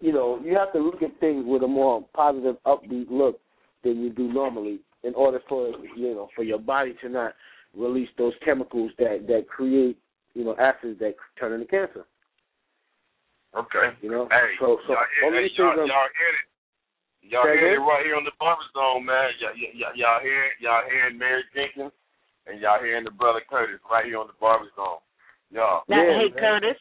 You know, you have to look at things with a more positive, upbeat look than you do normally, in order for you know for your body to not release those chemicals that that create you know acids that turn into cancer. Okay. You know, Hey, so so y'all, all these y'all, y'all hear it. Y'all Say hear it right here on the Barber Zone, man. Y'all, y'all, y'all hear y'all hearing Mary Jenkins and y'all hearing the brother Curtis right here on the Barber Zone. Y'all. Now, Yeah, hey man. Curtis,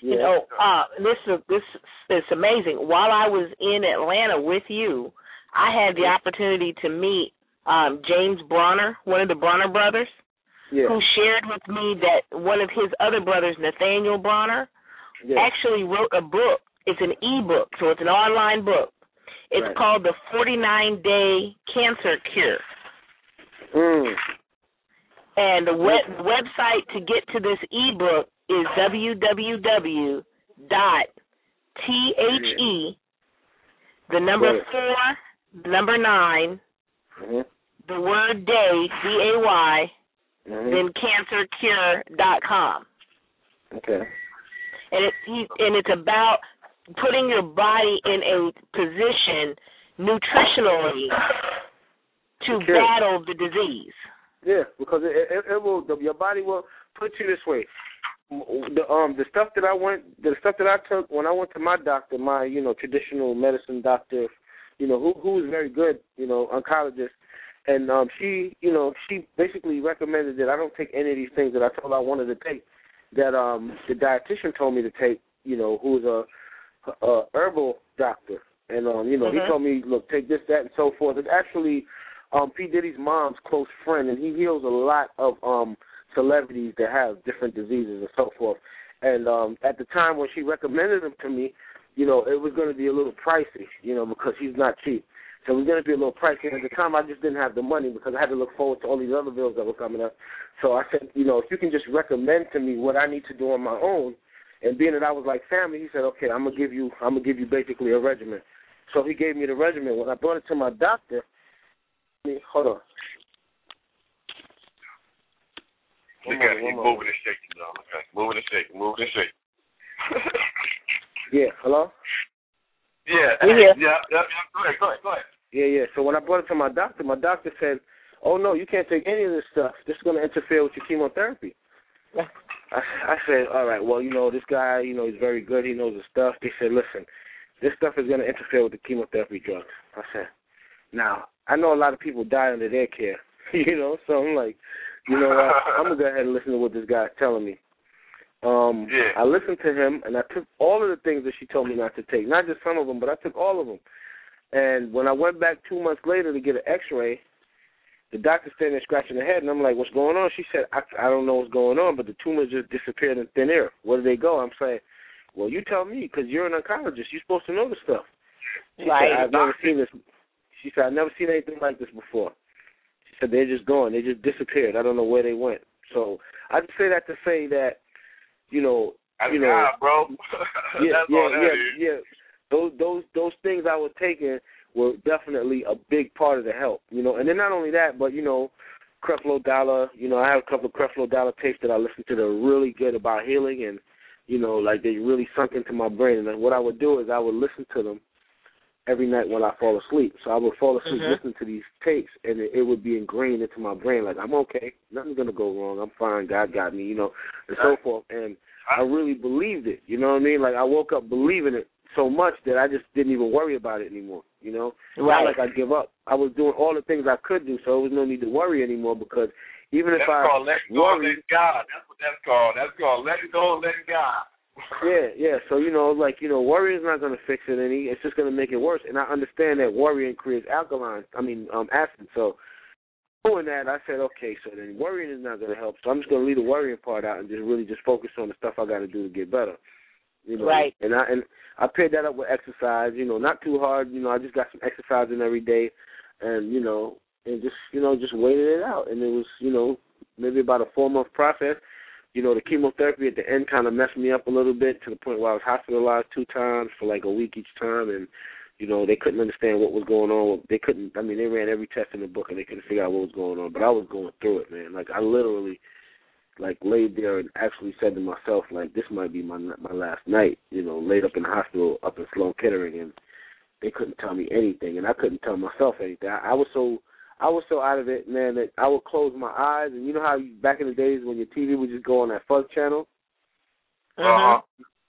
you yeah. know, uh, this is this is amazing. While I was in Atlanta with you, I had the opportunity to meet um, James Bronner, one of the Bronner brothers, yeah, who shared with me that one of his other brothers, Nathaniel Bronner, yeah. actually wrote a book. It's an e-book, so it's an online book. It's Right. called the 49 Day Cancer Cure. Mm. And the web, website to get to this ebook is www dot the the number four, the number nine, Mm-hmm. the word day d a y, Mm-hmm. then cancercure dot com. Okay. And it he, and it's about putting your body in a position nutritionally to Okay. battle the disease. Yeah, because it, it, it will. Your body will put you this way. The um the stuff that I went, the stuff that I took when I went to my doctor, my you know traditional medicine doctor, you know who who was very good, you know oncologist, and um she you know she basically recommended that I don't take any of these things that I told her I wanted to take. That um the dietitian told me to take, you know, who was a, a herbal doctor, and um, you know, Mhm. he told me, look, take this, that, and so forth. It's actually um P Diddy's mom's close friend, and he heals a lot of um celebrities that have different diseases and so forth. And um at the time when she recommended him to me, you know, it was going to be a little pricey, you know, because he's not cheap. So it was going to be a little pricey. At the time, I just didn't have the money because I had to look forward to all these other bills that were coming up. So I said, you know, if you can just recommend to me what I need to do on my own, and being that I was like family, he said, okay, I'm gonna give you, I'm gonna give you basically a regimen. So he gave me the regimen. When I brought it to my doctor, I mean, hold on. Look One at moment, it. one He's moment. moving and shaking, though. Okay. Moving and shaking. Moving and shaking. Yeah, hello. yeah. We here. Yeah. Yeah. Yeah. Go ahead. Go ahead. Go ahead. Yeah, yeah. So when I brought it to my doctor, my doctor said, "Oh no, you can't take any of this stuff. This is going to interfere with your chemotherapy." I, I said, "All right, well, you know, this guy, you know, he's very good. He knows his stuff." They said, "Listen, this stuff is going to interfere with the chemotherapy drugs." I said, "Now, I know a lot of people die under their care, you know, so I'm like, you know what? I'm gonna go ahead and listen to what this guy's telling me." Um, Yeah. I listened to him, and I took all of the things that she told me not to take. Not just some of them, but I took all of them. And when I went back two months later to get an X-ray, the doctor standing there scratching her head, and I'm like, "What's going on?" She said, "I, I don't know what's going on, but the tumor just disappeared in thin air. Where did they go?" I'm saying, "Well, you tell me, because you're an oncologist. You're supposed to know this stuff." She Right. said, "I've never seen this." She said, "I've never seen anything like this before." She said, "They're just gone. They just disappeared. I don't know where they went." So I just say that to say that, you know, That's you know, God, bro. yeah, That's yeah, all that yeah, is. yeah. Those those those things I was taking were definitely a big part of the help, you know. And then not only that, but you know, Creflo Dollar, you know, I have a couple of Creflo Dollar tapes that I listen to that are really good about healing, and you know, like they really sunk into my brain. And what I would do is I would listen to them every night when I fall asleep. So I would fall asleep Mhm. listening to these tapes, and it, it would be ingrained into my brain. Like I'm okay, nothing's gonna go wrong. I'm fine. God got me, you know, and so forth. And I really believed it. You know what I mean? Like I woke up believing it so much that I just didn't even worry about it anymore. You know, Right. not like I give up. I was doing all the things I could do, so there was no need to worry anymore. Because even if I called letting go, worry, letting God. That's what that's called. That's called letting go, letting God. yeah, yeah. So you know, like you know, worrying is not going to fix it any. It's just going to make it worse. And I understand that worrying creates alkaline. I mean, um, acid. So doing that, I said, okay, so then worrying is not going to help. So I'm just going to leave the worrying part out and just really just focus on the stuff I got to do to get better. You know, Right. And I and I paired that up with exercise. You know, not too hard. You know, I just got some exercise in every day, and you know, and just you know, just waited it out. And it was you know maybe about a four month process. You know, the chemotherapy at the end kind of messed me up a little bit to the point where I was hospitalized two times for like a week each time, and you know they couldn't understand what was going on. They couldn't. I mean, they ran every test in the book and they couldn't figure out what was going on. But I was going through it, man. Like I literally, like laid there and actually said to myself, like this might be my my last night. You know, laid up in the hospital up in Sloan Kettering, and they couldn't tell me anything, and I couldn't tell myself anything. I, I was so I was so out of it, man, that I would close my eyes, and you know how you, back in the days when your TV would just go on that fuzz channel, Uh-huh.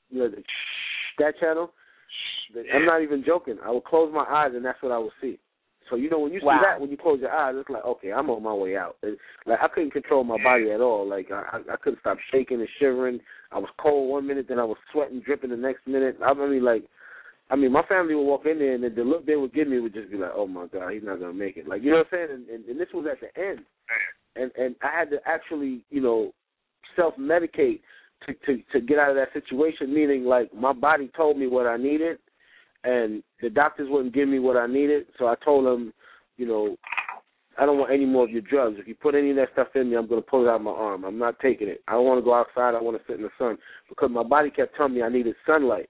you know, the that channel. I'm not even joking. I would close my eyes, and that's what I would see. So you know when you see that, when you close your eyes, it's like okay, I'm on my way out. It, like I couldn't control my body at all. Like I, I couldn't stop shaking and shivering. I was cold one minute, then I was sweating, dripping the next minute. I mean, like, I mean, my family would walk in there, and the, the look they would give me would just be like, "Oh my God, he's not gonna make it." Like you know what I'm saying? And, and, and this was at the end, and and I had to actually, you know, self medicate to to to get out of that situation. Meaning, like my body told me what I needed, and the doctors wouldn't give me what I needed. So I told them, you know, I don't want any more of your drugs. If you put any of that stuff in me, I'm going to pull it out of my arm. I'm not taking it. I don't want to go outside. I want to sit in the sun because my body kept telling me I needed sunlight.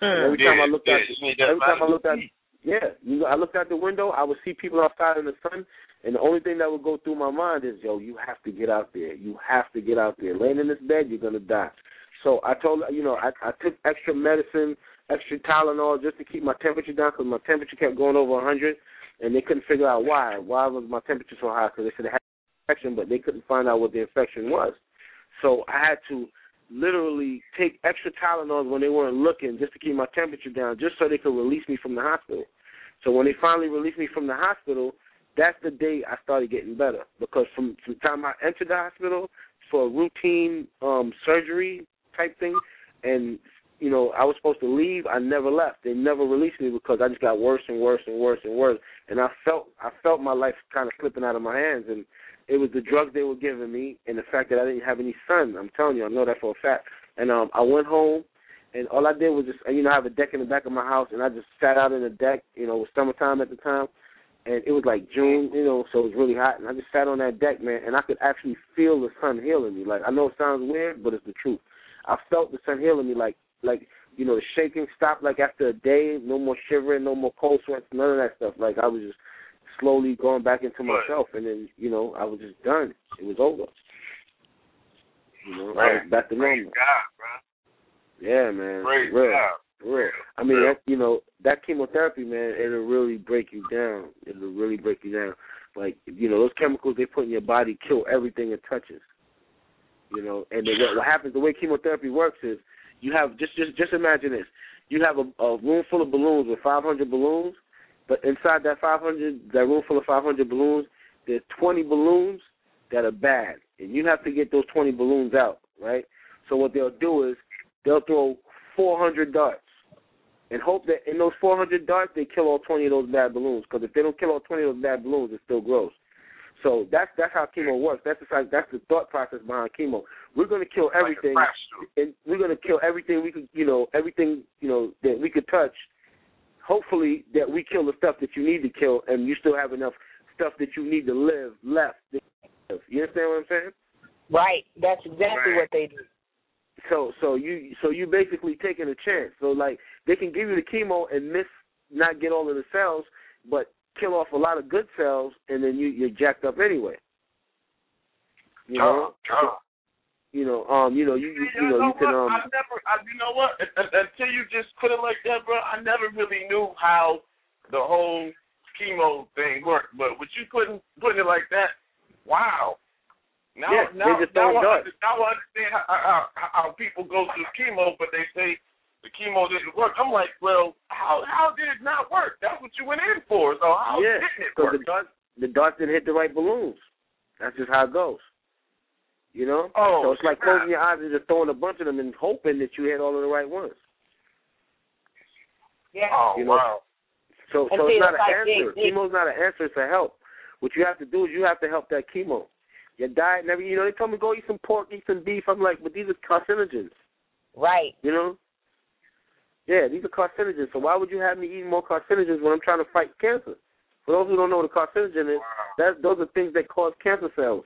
And hmm. every time I looked yeah, out, the, every time I looked out, yeah, you know, I looked out the window. I would see people outside in the sun, and the only thing that would go through my mind is, "Yo, you have to get out there. You have to get out there. Laying in this bed, you're gonna die." So I told you know, I, I took extra medicine, extra Tylenol, just to keep my temperature down because my temperature kept going over 100, and they couldn't figure out why. Why was my temperature so high? Because they said I had infection, but they couldn't find out what the infection was. So I had to literally take extra Tylenols when they weren't looking just to keep my temperature down, just so they could release me from the hospital. So when they finally released me from the hospital, that's the day I started getting better. Because from, from the time I entered the hospital for a routine um surgery type thing, and you know, I was supposed to leave. I never left. They never released me because I just got worse and worse and worse and worse. And I felt I felt my life kind of slipping out of my hands. And it was the drugs they were giving me and the fact that I didn't have any sun. I'm telling you, I know that for a fact. And um, I went home, and all I did was just, you know, I have a deck in the back of my house, and I just sat out in the deck. You know, it was summertime at the time, and it was like June, you know, so it was really hot. And I just sat on that deck, man, and I could actually feel the sun healing me. Like I know it sounds weird, but it's the truth. I felt the sun healing me, like like you know, the shaking stopped like after a day. No more shivering, no more cold sweats, none of that stuff. Like I was just slowly going back into myself, and then you know I was just done. It was over. You know, right. I was back to normal. God, bro. Yeah, man. Praise real, God. real. I mean, that, you know, that chemotherapy, man, it'll really break you down. It'll really break you down. Like, you know, those chemicals they put in your body kill everything it touches. You know, and then what, what happens? The way chemotherapy works is you have just just just imagine this: you have a, a room full of balloons with 500 balloons, but inside that 500, that room full of 500 balloons, there's 20 balloons that are bad, and you have to get those 20 balloons out, right? So what they'll do is they'll throw 400 darts and hope that in those 400 darts they kill all 20 of those bad balloons. Because if they don't kill all 20 of those bad balloons, it still grows. So that's that's how chemo works. That's the that's the thought process behind chemo. We're going to kill everything, Like and we're going to kill everything we could, you know, everything you know that we could touch. Hopefully, that we kill the stuff that you need to kill, and you still have enough stuff that you need to live left. You understand what I'm saying? Right. That's exactly Right. what they do. So so you so you basically taking a chance. So like they can give you the chemo and miss not get all of the cells, but kill off a lot of good cells, and then you you're jacked up anyway. You know, Uh, uh. you know, um, you know, you you, you know, you can um, I never, I, you know what? Un- un- Until you just put it like that, bro, I never really knew how the whole chemo thing worked. But with you putting putting it like that, wow. Now, Yeah, now, now, I, now I understand how, how, how people go through chemo, but they say the chemo didn't work. I'm like, well, how how did it not work? That's what you went in for. So how yeah, didn't it work? the darts the darts didn't hit the right balloons. That's just how it goes. You know, Oh, so it's like snap. closing your eyes and just throwing a bunch of them and hoping that you hit all of the right ones. Yeah. oh you know, wow. So so it's not an like answer. they- they- Chemo's not an answer. It's a help. What you have to do is you have to help that chemo. Your diet and every you know, they told me go eat some pork, eat some beef. I'm like, but these are carcinogens, Right. you know? Yeah, these are carcinogens. So why would you have me eating more carcinogens when I'm trying to fight cancer? For those who don't know what a carcinogen is, that those are things that cause cancer cells.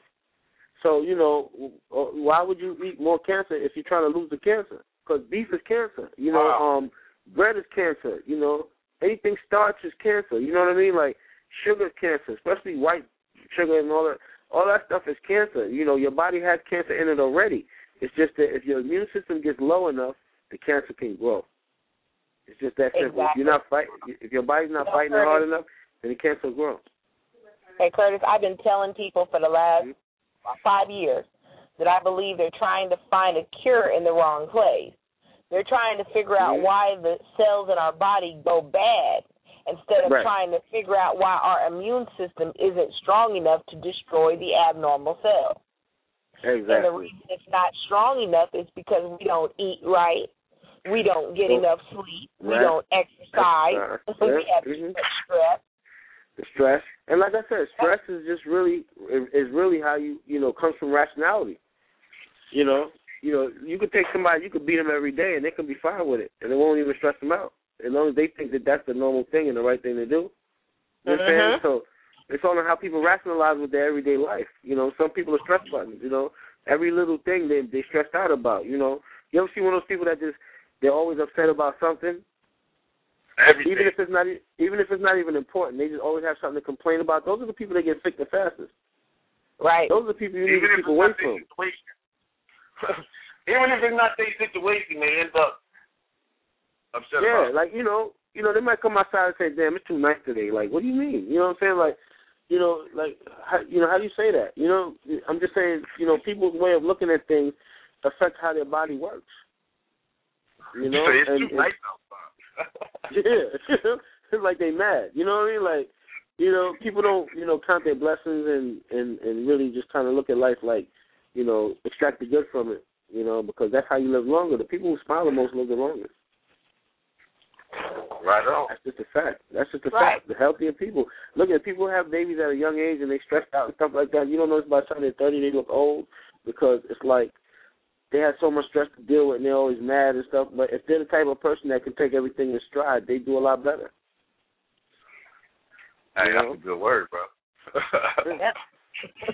So, you know, uh, why would you eat more cancer if you're trying to lose the cancer? Because beef is cancer. You know, Wow. um, bread is cancer. You know, anything starch is cancer. You know what I mean? Like sugar is cancer, especially white sugar and all that. All that stuff is cancer. You know, your body has cancer in it already. It's just that if your immune system gets low enough, the cancer can grow. It's just that simple. If you're not fight, if your body's not No, fighting it hard enough, then the cancer will grow. Hey, Curtis, I've been telling people for the last Mhm. five years that I believe they're trying to find a cure in the wrong place. They're trying to figure out Mhm. why the cells in our body go bad instead of Right. trying to figure out why our immune system isn't strong enough to destroy the abnormal cells. Exactly. And the reason it's not strong enough is because we don't eat right, we don't get enough sleep, we right. don't exercise, Uh, we yeah, have mhm. much stress. the stress. And like I said, stress is just really is really how you you know comes from rationality. You know, you know, you could take somebody, you could beat them every day, and they can be fine with it, and it won't even stress them out, as long as they think that that's the normal thing and the right thing to do. You know what I'm saying? Mhm. So it's all on how people rationalize with their everyday life. You know, some people are stress buttons. You know, every little thing they they stressed out about. You know, you ever see one of those people that just they're always upset about something, Everything. even if it's not even if it's not even important, they just always have something to complain about. Those are the people that get sick the fastest. Right. Those are the people you need even to if keep it's away not their from. situation. even if it's not their situation, they end up upset Yeah, about. like you know, you know, they might come outside and say, "Damn, it's too nice today." Like, what do you mean? You know what I'm saying? Like, you know, like, how, you know, how do you say that? You know, I'm just saying, you know, people's way of looking at things affects how their body works. You know, say it's and, too nice outside. yeah, it's like they mad. You know what I mean? Like, you know, people don't, you know, count their blessings and and and really just kind of look at life like, you know, extract the good from it. You know, because that's how you live longer. The people who smile the most live the longest. Right on. That's just a fact. That's just a Right. fact. The healthier people. Look at people who have babies at a young age and they stressed out and stuff like that. You don't notice by the time they're thirty they look old because it's like they have so much stress to deal with and they're always mad and stuff. But if they're the type of person that can take everything in stride, they do a lot better. Hey, You that's know? a good word, bro. Yep.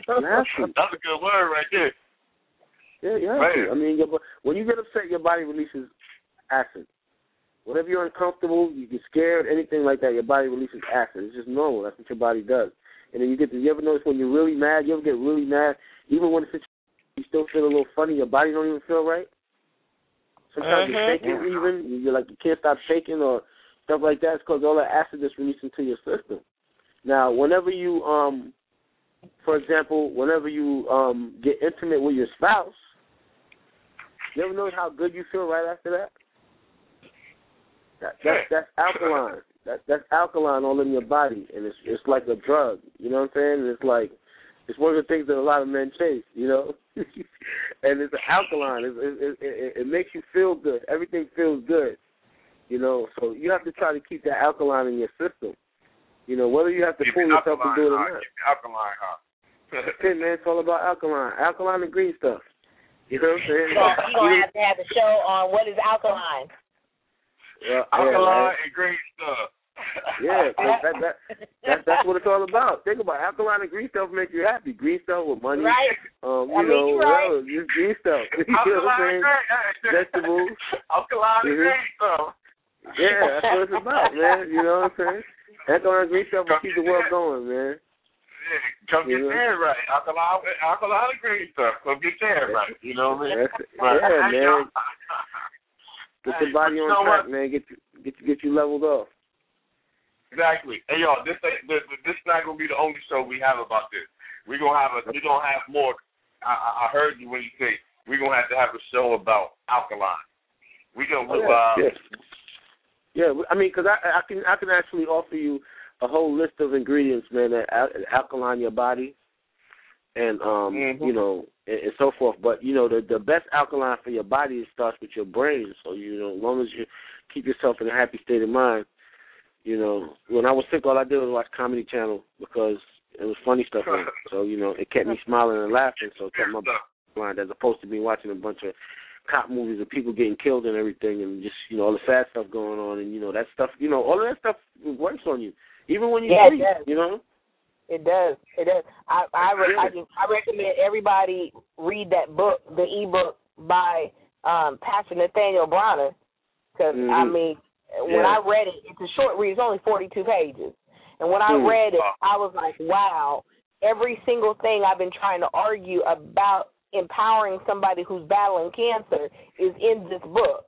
You have to. That's a good word right there. Yeah, you have Man. I mean, your, when you get upset, your body releases acid. Whenever you're uncomfortable, you get scared, anything like that, your body releases acid. It's just normal. That's what your body does. And then you get to, you ever notice when you're really mad, you ever get really mad, even when the situation you still feel a little funny, your body don't even feel right? Sometimes you're Mhm. shaking even, you're like, you can't stop shaking or stuff like that. It's because all that acid is released into your system. Now, whenever you, um, for example, whenever you um get intimate with your spouse, you ever notice how good you feel right after that? That that's that's alkaline. That that's alkaline all in your body, and it's it's like a drug. You know what I'm saying? And it's like it's one of the things that a lot of men chase. You know, and it's alkaline. It, it, it, it makes you feel good. Everything feels good. You know, so you have to try to keep that alkaline in your system. You know, whether you have to Keep fool yourself to do it or not. Keep it alkaline, huh? That's it, man. It's all about alkaline. Alkaline and green stuff. You know what I'm saying? So you're gonna have to have a show on what is alkaline. Yeah, alkaline yeah, and green stuff. Yeah, that, that, that, that's what it's all about. Think about it. alkaline and green stuff make you happy. Green stuff with money. Right. Um, you I mean, know, right. well, just green stuff. you know what I'm saying? Vegetables. Alkaline Mhm. green stuff. Yeah, that's what it's about, man. You know what I'm saying? Alkaline green stuff will keep the world going, man. Yeah, come get head right. Alkaline, alkaline green stuff. Come get head right. You know what I mean? But, Yeah, man. Get your body on track, man. Get you, get you, get you leveled off. Exactly. Hey y'all, this ain't this, this not gonna be the only show we have about this. We're gonna have a we're gonna have more I, I heard you when you say we're gonna have to have a show about alkaline. We gonna Oh, uh yeah, yeah. yeah, I mean, because I, I can I can actually offer you a whole list of ingredients, man, that al- alkaline your body, and um, Mhm. you know, and, and so forth. But you know, the the best alkaline for your body starts with your brain. So you know, as long as you keep yourself in a happy state of mind, you know, when I was sick, all I did was watch Comedy Channel because it was funny stuff on. So you know, it kept me smiling and laughing. So it kept my mind as opposed to me watching a bunch of cop movies of people getting killed and everything and just you know all the sad stuff going on and you know that stuff you know all of that stuff works on you even when you Yeah, it sleep you know It does. It does. I I re- I, just, I recommend everybody read that book, the ebook by um Pastor Nathaniel Bronner, because I Mhm. Mean, when I read it, it's a short read. It's only forty two pages, and when I Mhm. read it, I was like, wow. Every single thing I've been trying to argue about empowering somebody who's battling cancer is in this book.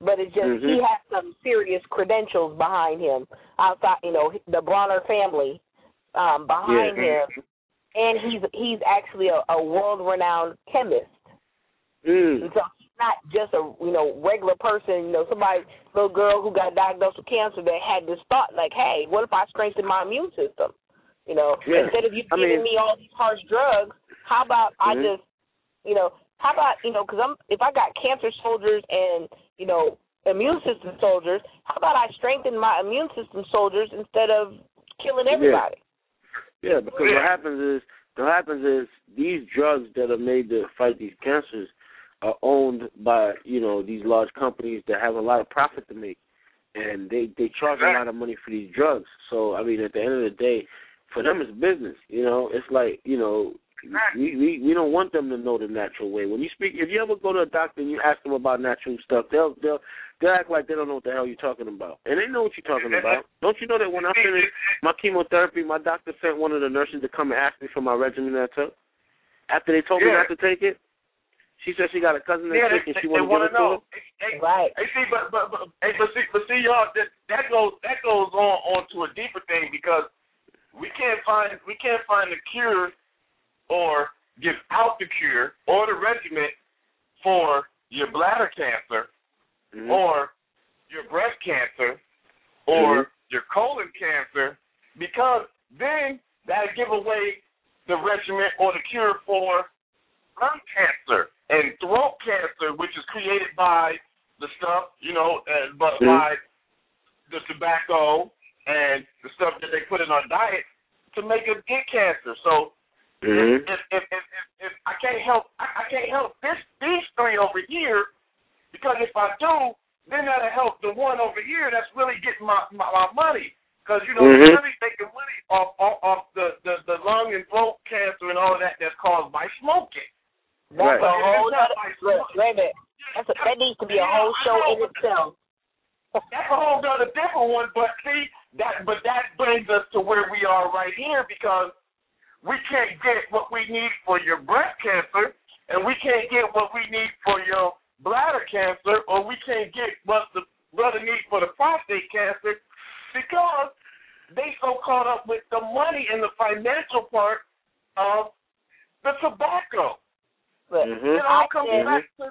But it's just he Mhm. has some serious credentials behind him outside, you know, the Bronner family um, behind Yeah. him, and he's he's actually a, a world renowned chemist. mm. And so not just a you know regular person. You know, somebody little girl who got diagnosed with cancer that had this thought like, hey, what if I strengthen my immune system? You know, Yeah. instead of you I giving mean- me all these harsh drugs, how about I Mhm. just, you know, how about you know, because I'm if I got cancer soldiers and you know immune system soldiers, how about I strengthen my immune system soldiers instead of killing Yeah. everybody? yeah because what happens is what happens is these drugs that are made to fight these cancers are owned by you know these large companies that have a lot of profit to make. And they they charge a lot of money for these drugs. So i mean at the end of the day for them it's business you know? It's like you know we, we we don't want them to know the natural way. When you speak, if you ever go to a doctor and you ask them about natural stuff, they'll they'll they'll act like they don't know what the hell you're talking about, and they know what you're talking about. Don't you know that when I finished my chemotherapy, my doctor sent one of the nurses to come and ask me for my regimen that I took. After they told me not to take it, she said she got a cousin that's Yeah, sick they, and she they, want to give it to know. her. Hey, hey, Right. Hey, see, but but but, hey, but see, but see, y'all, that that goes that goes on on to a deeper thing because we can't find we can't find the cure or give out the cure or the regimen for your bladder cancer Mhm. or your breast cancer or Mhm. your colon cancer because then that give away the regimen or the cure for lung cancer And throat cancer, which is created by the stuff, you know, uh, but Mhm. by the tobacco and the stuff that they put in our diet to make us get cancer. So Mhm. if, if, if, if, if I can't help, I, I can't help this these three over here because if I do, then that'll help the one over here that's really getting my my, my money. Because you know Mhm. they're really making money off off, off the, the the lung and throat cancer and all of that that's caused by smoking. Right. That's a whole It's other. by Look, wait a minute. That's a, that needs to be a whole show in itself. That's a whole other different one, but see that but that brings us to where we are right here because we can't get what we need for your breast cancer and we can't get what we need for your bladder cancer or we can't get what the brother needs for the prostate cancer because they so caught up with the money and the financial part of the tobacco. Look, Mhm. It all I comes said- back to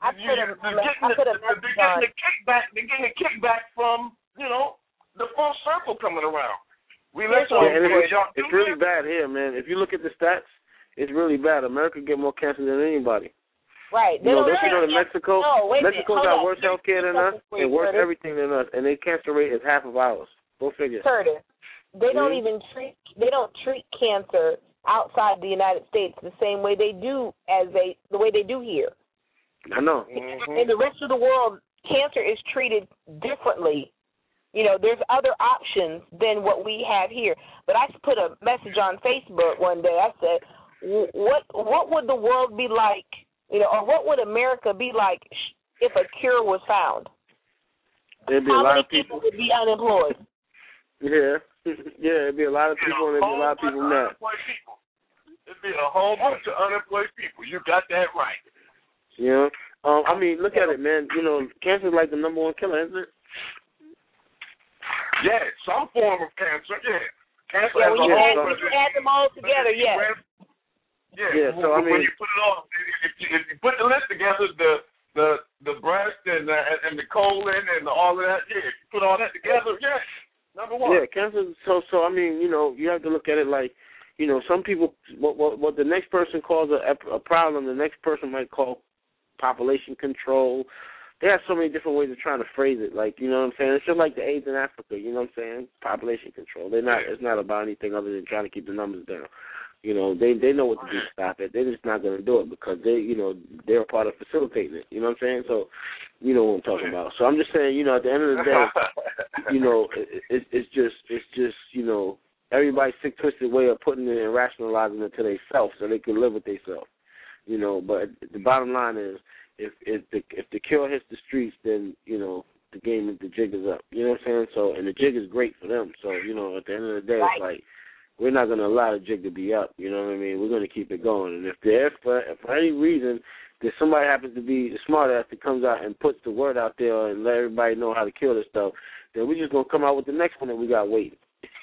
I you, put a, you're getting put the, they're getting the kickback. They're getting a kickback from you know the full circle coming around. We let Here's Yeah, and it's, Y'all it's really this. bad here, man. If you look at the stats, it's really bad. America get more cancer than anybody. Right. You know, don't don't you know that Mexico, No, wait a minute. Mexico Hold got on. worse health care than us Wait, and worse Curtis. everything than us, and their cancer rate is half of ours. Go figure. Curtis, they don't Mhm. even treat they don't treat cancer outside the United States the same way they do as they the way they do here. I know. Mm-hmm. In the rest of the world, cancer is treated differently. You know, there's other options than what we have here. But I put a message on Facebook one day. I said, "What what would the world be like? You know, or what would America be like if a cure was found? There'd be a How lot many of people. would be unemployed?" Yeah, yeah. It'd be a lot of people, and there'd be a lot of people mad. Unemployed people. It'd be a whole bunch of unemployed people. You got that right. You know. Um, I mean, look at it, man. You know, cancer is like the number one killer, isn't it? Yeah, some form of cancer. Yeah, cancer Yeah, has when a you whole add when bunch you add them all together, yes. Yeah, Yeah, so, I when, when you put it all, if you, if you put the list together, the the the breast and the, and the colon and all of that, yeah, if you put all that together, yeah, number one. Yeah, cancer. So, so I mean, you know, you have to look at it like, you know, some people, what what, what the next person calls a, a problem, the next person might call population control. They have so many different ways of trying to phrase it. Like, you know what I'm saying? It's just like the AIDS in Africa. You know what I'm saying? Population control. They're not. It's not about anything other than trying to keep the numbers down. You know, they they know what to do to stop it. They're just not going to do it because they, you know, they're a part of facilitating it. You know what I'm saying? So, you know what I'm talking about. So I'm just saying, you know, at the end of the day, you know, it, it, it's just it's just you know everybody's sick twisted way of putting it and rationalizing it to themselves so they can live with themselves. You know, but the bottom line is if if the if the cure hits the streets, then you know the game the jig is up. You know what I'm saying? So and the jig is great for them. So you know at the end of the day, Right. it's like we're not going to allow the jig to be up. You know what I mean? We're going to keep it going. And if there for if for any reason that somebody happens to be smart ass that comes out and puts the word out there and let everybody know how to kill this stuff, then we're just gonna come out with the next one that we got waiting.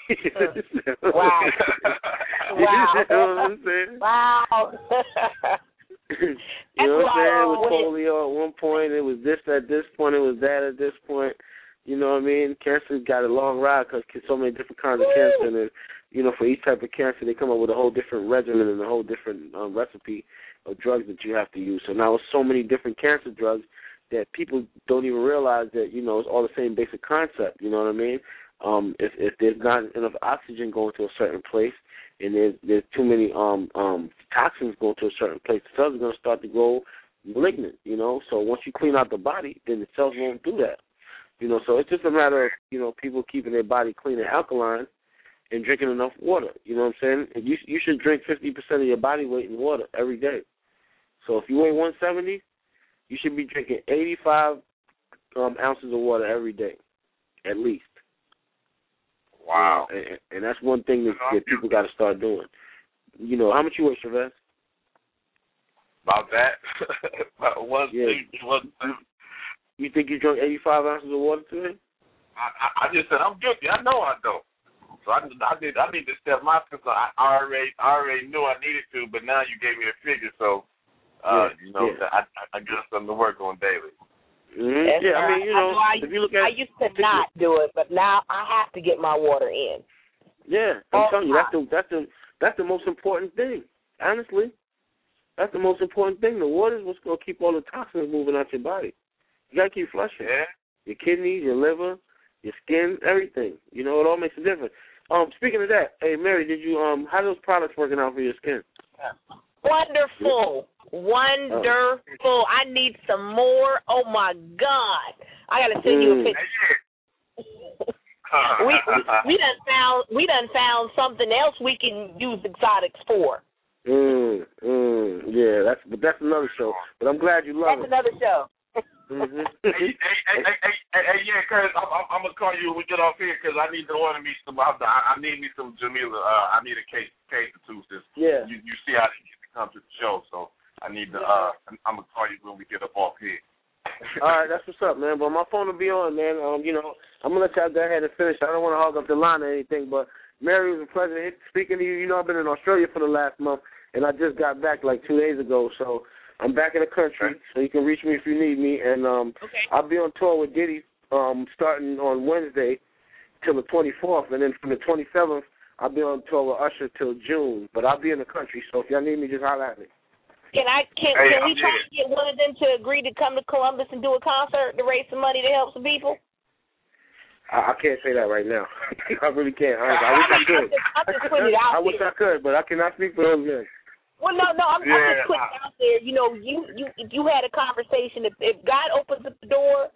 Wow. you Wow. know what I'm saying? Wow. you know what I'm saying? It was polio at one point. It was this at this point. It was that at this point. You know what I mean? Cancer's got a long ride because so many different kinds of cancer, and you know, for each type of cancer, they come up with a whole different regimen and a whole different um, recipe of drugs that you have to use. So now, with so many different cancer drugs, that people don't even realize that you know it's all the same basic concept. You know what I mean? Um, if if there's not enough oxygen going to a certain place, and there's there's too many um um toxins going to a certain place, the cells are going to start to grow malignant. You know, so once you clean out the body, then the cells won't do that. You know, so it's just a matter of you know people keeping their body clean and alkaline, and drinking enough water. You know what I'm saying? You you should drink 50% of your body weight in water every day. So if you weigh 170, you should be drinking 85 um, ounces of water every day, at least. Wow. And, and that's one thing that, that people got to start doing. You know, how much you weigh, Chavez? About that. About one Yeah. thing. One thing. You think you drank 85 ounces of water today? I, I, I just said I'm guilty. I know I don't. So I, I did. I need to step my because I already, I already knew I needed to, but now you gave me the figure, so uh, Yeah, you know, yeah. I, I, I got something to work on daily. Mm-hmm. Yes, Yeah, I mean, you know, I, if you look at I used to not do it, but now I have to get my water in. Yeah, I'm All telling you, that's the that's the that's the most important thing. Honestly, That's the most important thing. The water is what's gonna keep all the toxins moving out your body. You gotta keep flushing. Yeah. Your kidneys, your liver, your skin, everything. You know, it all makes a difference. Um, speaking of that, hey Mary, did you um how are those products working out for your skin? Wonderful. Wonderful. I need some more. Oh my God. I gotta send you a Mm. picture. Hey, we we done found we done found something else we can use exotics for. Mm, mm, yeah, that's but that's another show. But I'm glad you love That's it. another show. Mm-hmm. hey, hey, hey, hey, hey, hey, hey, yeah, Curtis, I'm, I'm, I'm gonna call you when we get off here because I need to order me some. I, I need me some Jamila. Uh, I need a case, case or two. Since yeah. you, you see how they get to come to the show, so I need to. Uh, I'm, I'm gonna call you when we get up off here. All right, that's what's up, man. But my phone will be on, man. Um, you know, I'm gonna let y'all go ahead and finish. I don't want to hog up the line or anything, but Mary, it was a pleasure speaking to you. You know, I've been in Australia for the last month, and I just got back like two days ago, so I'm back in the country. So you can reach me if you need me, and um, Okay. I'll be on tour with Diddy um, starting on Wednesday till the 24th, and then from the 27th, I'll be on tour with Usher till June. But I'll be in the country, so if y'all need me, just holler at me. Can I can Hey, can we I'm try here. to get one of them to agree to come to Columbus and do a concert to raise some money to help some people? I, I can't say that right now. I really can't. I, I wish I could. I'm just, I'm just putting it out I wish there. I could, but I cannot speak for those men. Well, no, no, I'm, I'm Yeah. just putting it out there. You know, you you if you had a conversation. If if God opens up the door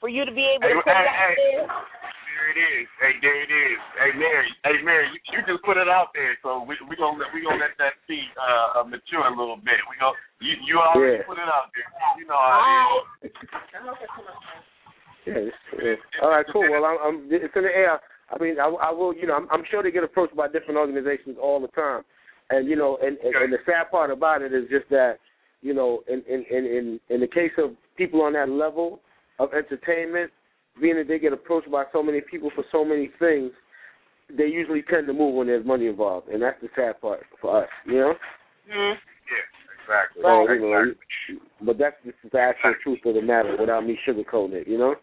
for you to be able Hey, to put hey, it out hey. there, There it is. Hey, there it is. Hey, Mary. Hey, Mary. You, you just put it out there, so we we gonna let- we gonna let that seed uh, uh, mature a little bit. We go. You you already Yeah. put it out there. You know how it is. Yeah, yeah. All right, cool. Well, I'm, I'm it's in the air. I mean, I, I will. You know, I'm, I'm sure they get approached by different organizations all the time, and you know, and, and, and the sad part about it is just that, you know, in in in in, in the case of people on that level of entertainment, being that they get approached by so many people for so many things, they usually tend to move when there's money involved, and that's the sad part for us. You know. Hmm. Yeah, exactly. So, you know, exactly. but that's just the actual truth of the matter without me sugarcoating it. You know.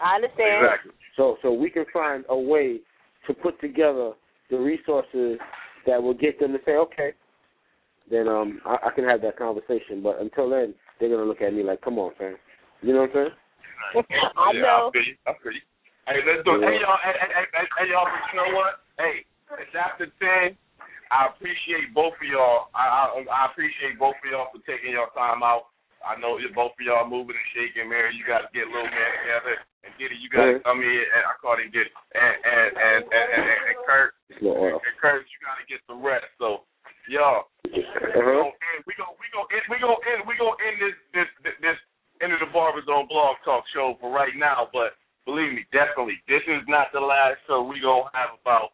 I understand. Exactly. So so we can find a way to put together the resources that will get them to say, okay, then um I, I can have that conversation. But until then, they're gonna look at me like, come on, fam. You know what I'm saying? I yeah, know. I feel you. I feel you. Hey, let's do it. Hey, y'all. Hey, hey, hey, hey, y'all. But you know what? Hey, it's after ten. I appreciate both of y'all. I, I I appreciate both of y'all for taking your time out. I know you both of y'all moving and shaking. Mary, you got to get a little man together. And Diddy, you got to come here. And I call him get and and and and, and, and, and Kurt. It's a little oil. And Kurt, you got to get some rest. So, y'all. We Uh-huh. gonna end. We gonna we gonna end. We gonna end. We gonna end this this this, of the Barber Zone blog talk show for right now. But believe me, definitely, this is not the last show we gonna have about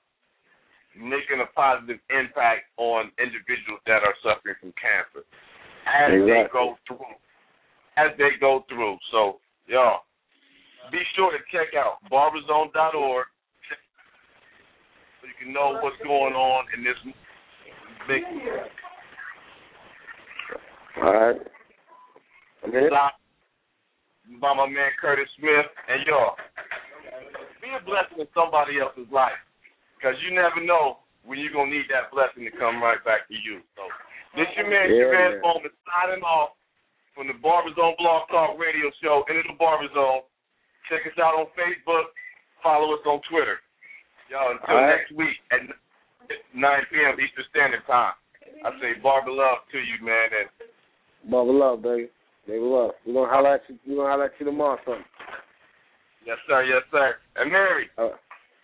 making a positive impact on individuals that are suffering from cancer as they go through. As they go through. So, y'all, be sure to check out barberzone.org so you can know what's going on in this big All right. Stop by my man Curtis Smith. And y'all, be a blessing in somebody else's life. Because you never know when you're going to need that blessing to come right back to you. So, this your man, Yeah, Javon man. Bowman, signing off from the Barber Zone Blog Talk Radio Show, Enter the Barber Zone. Check us out on Facebook. Follow us on Twitter. Y'all, until All right. next week at 9 p.m. Eastern Standard Time. I say barber love to you, man, and Bubba love, baby. Baby love. We're gonna holler at you we're gonna holler at you tomorrow something. yes, sir, yes, sir. And Mary, Uh,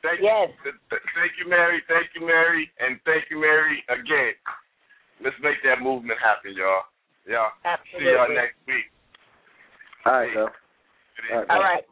Thank Yes. you. th- th- Thank you, Mary. Thank you, Mary. And thank you, Mary, again. Let's make that movement happen, y'all. Yeah. See y'all next week. all right, though. It is. All right. All right.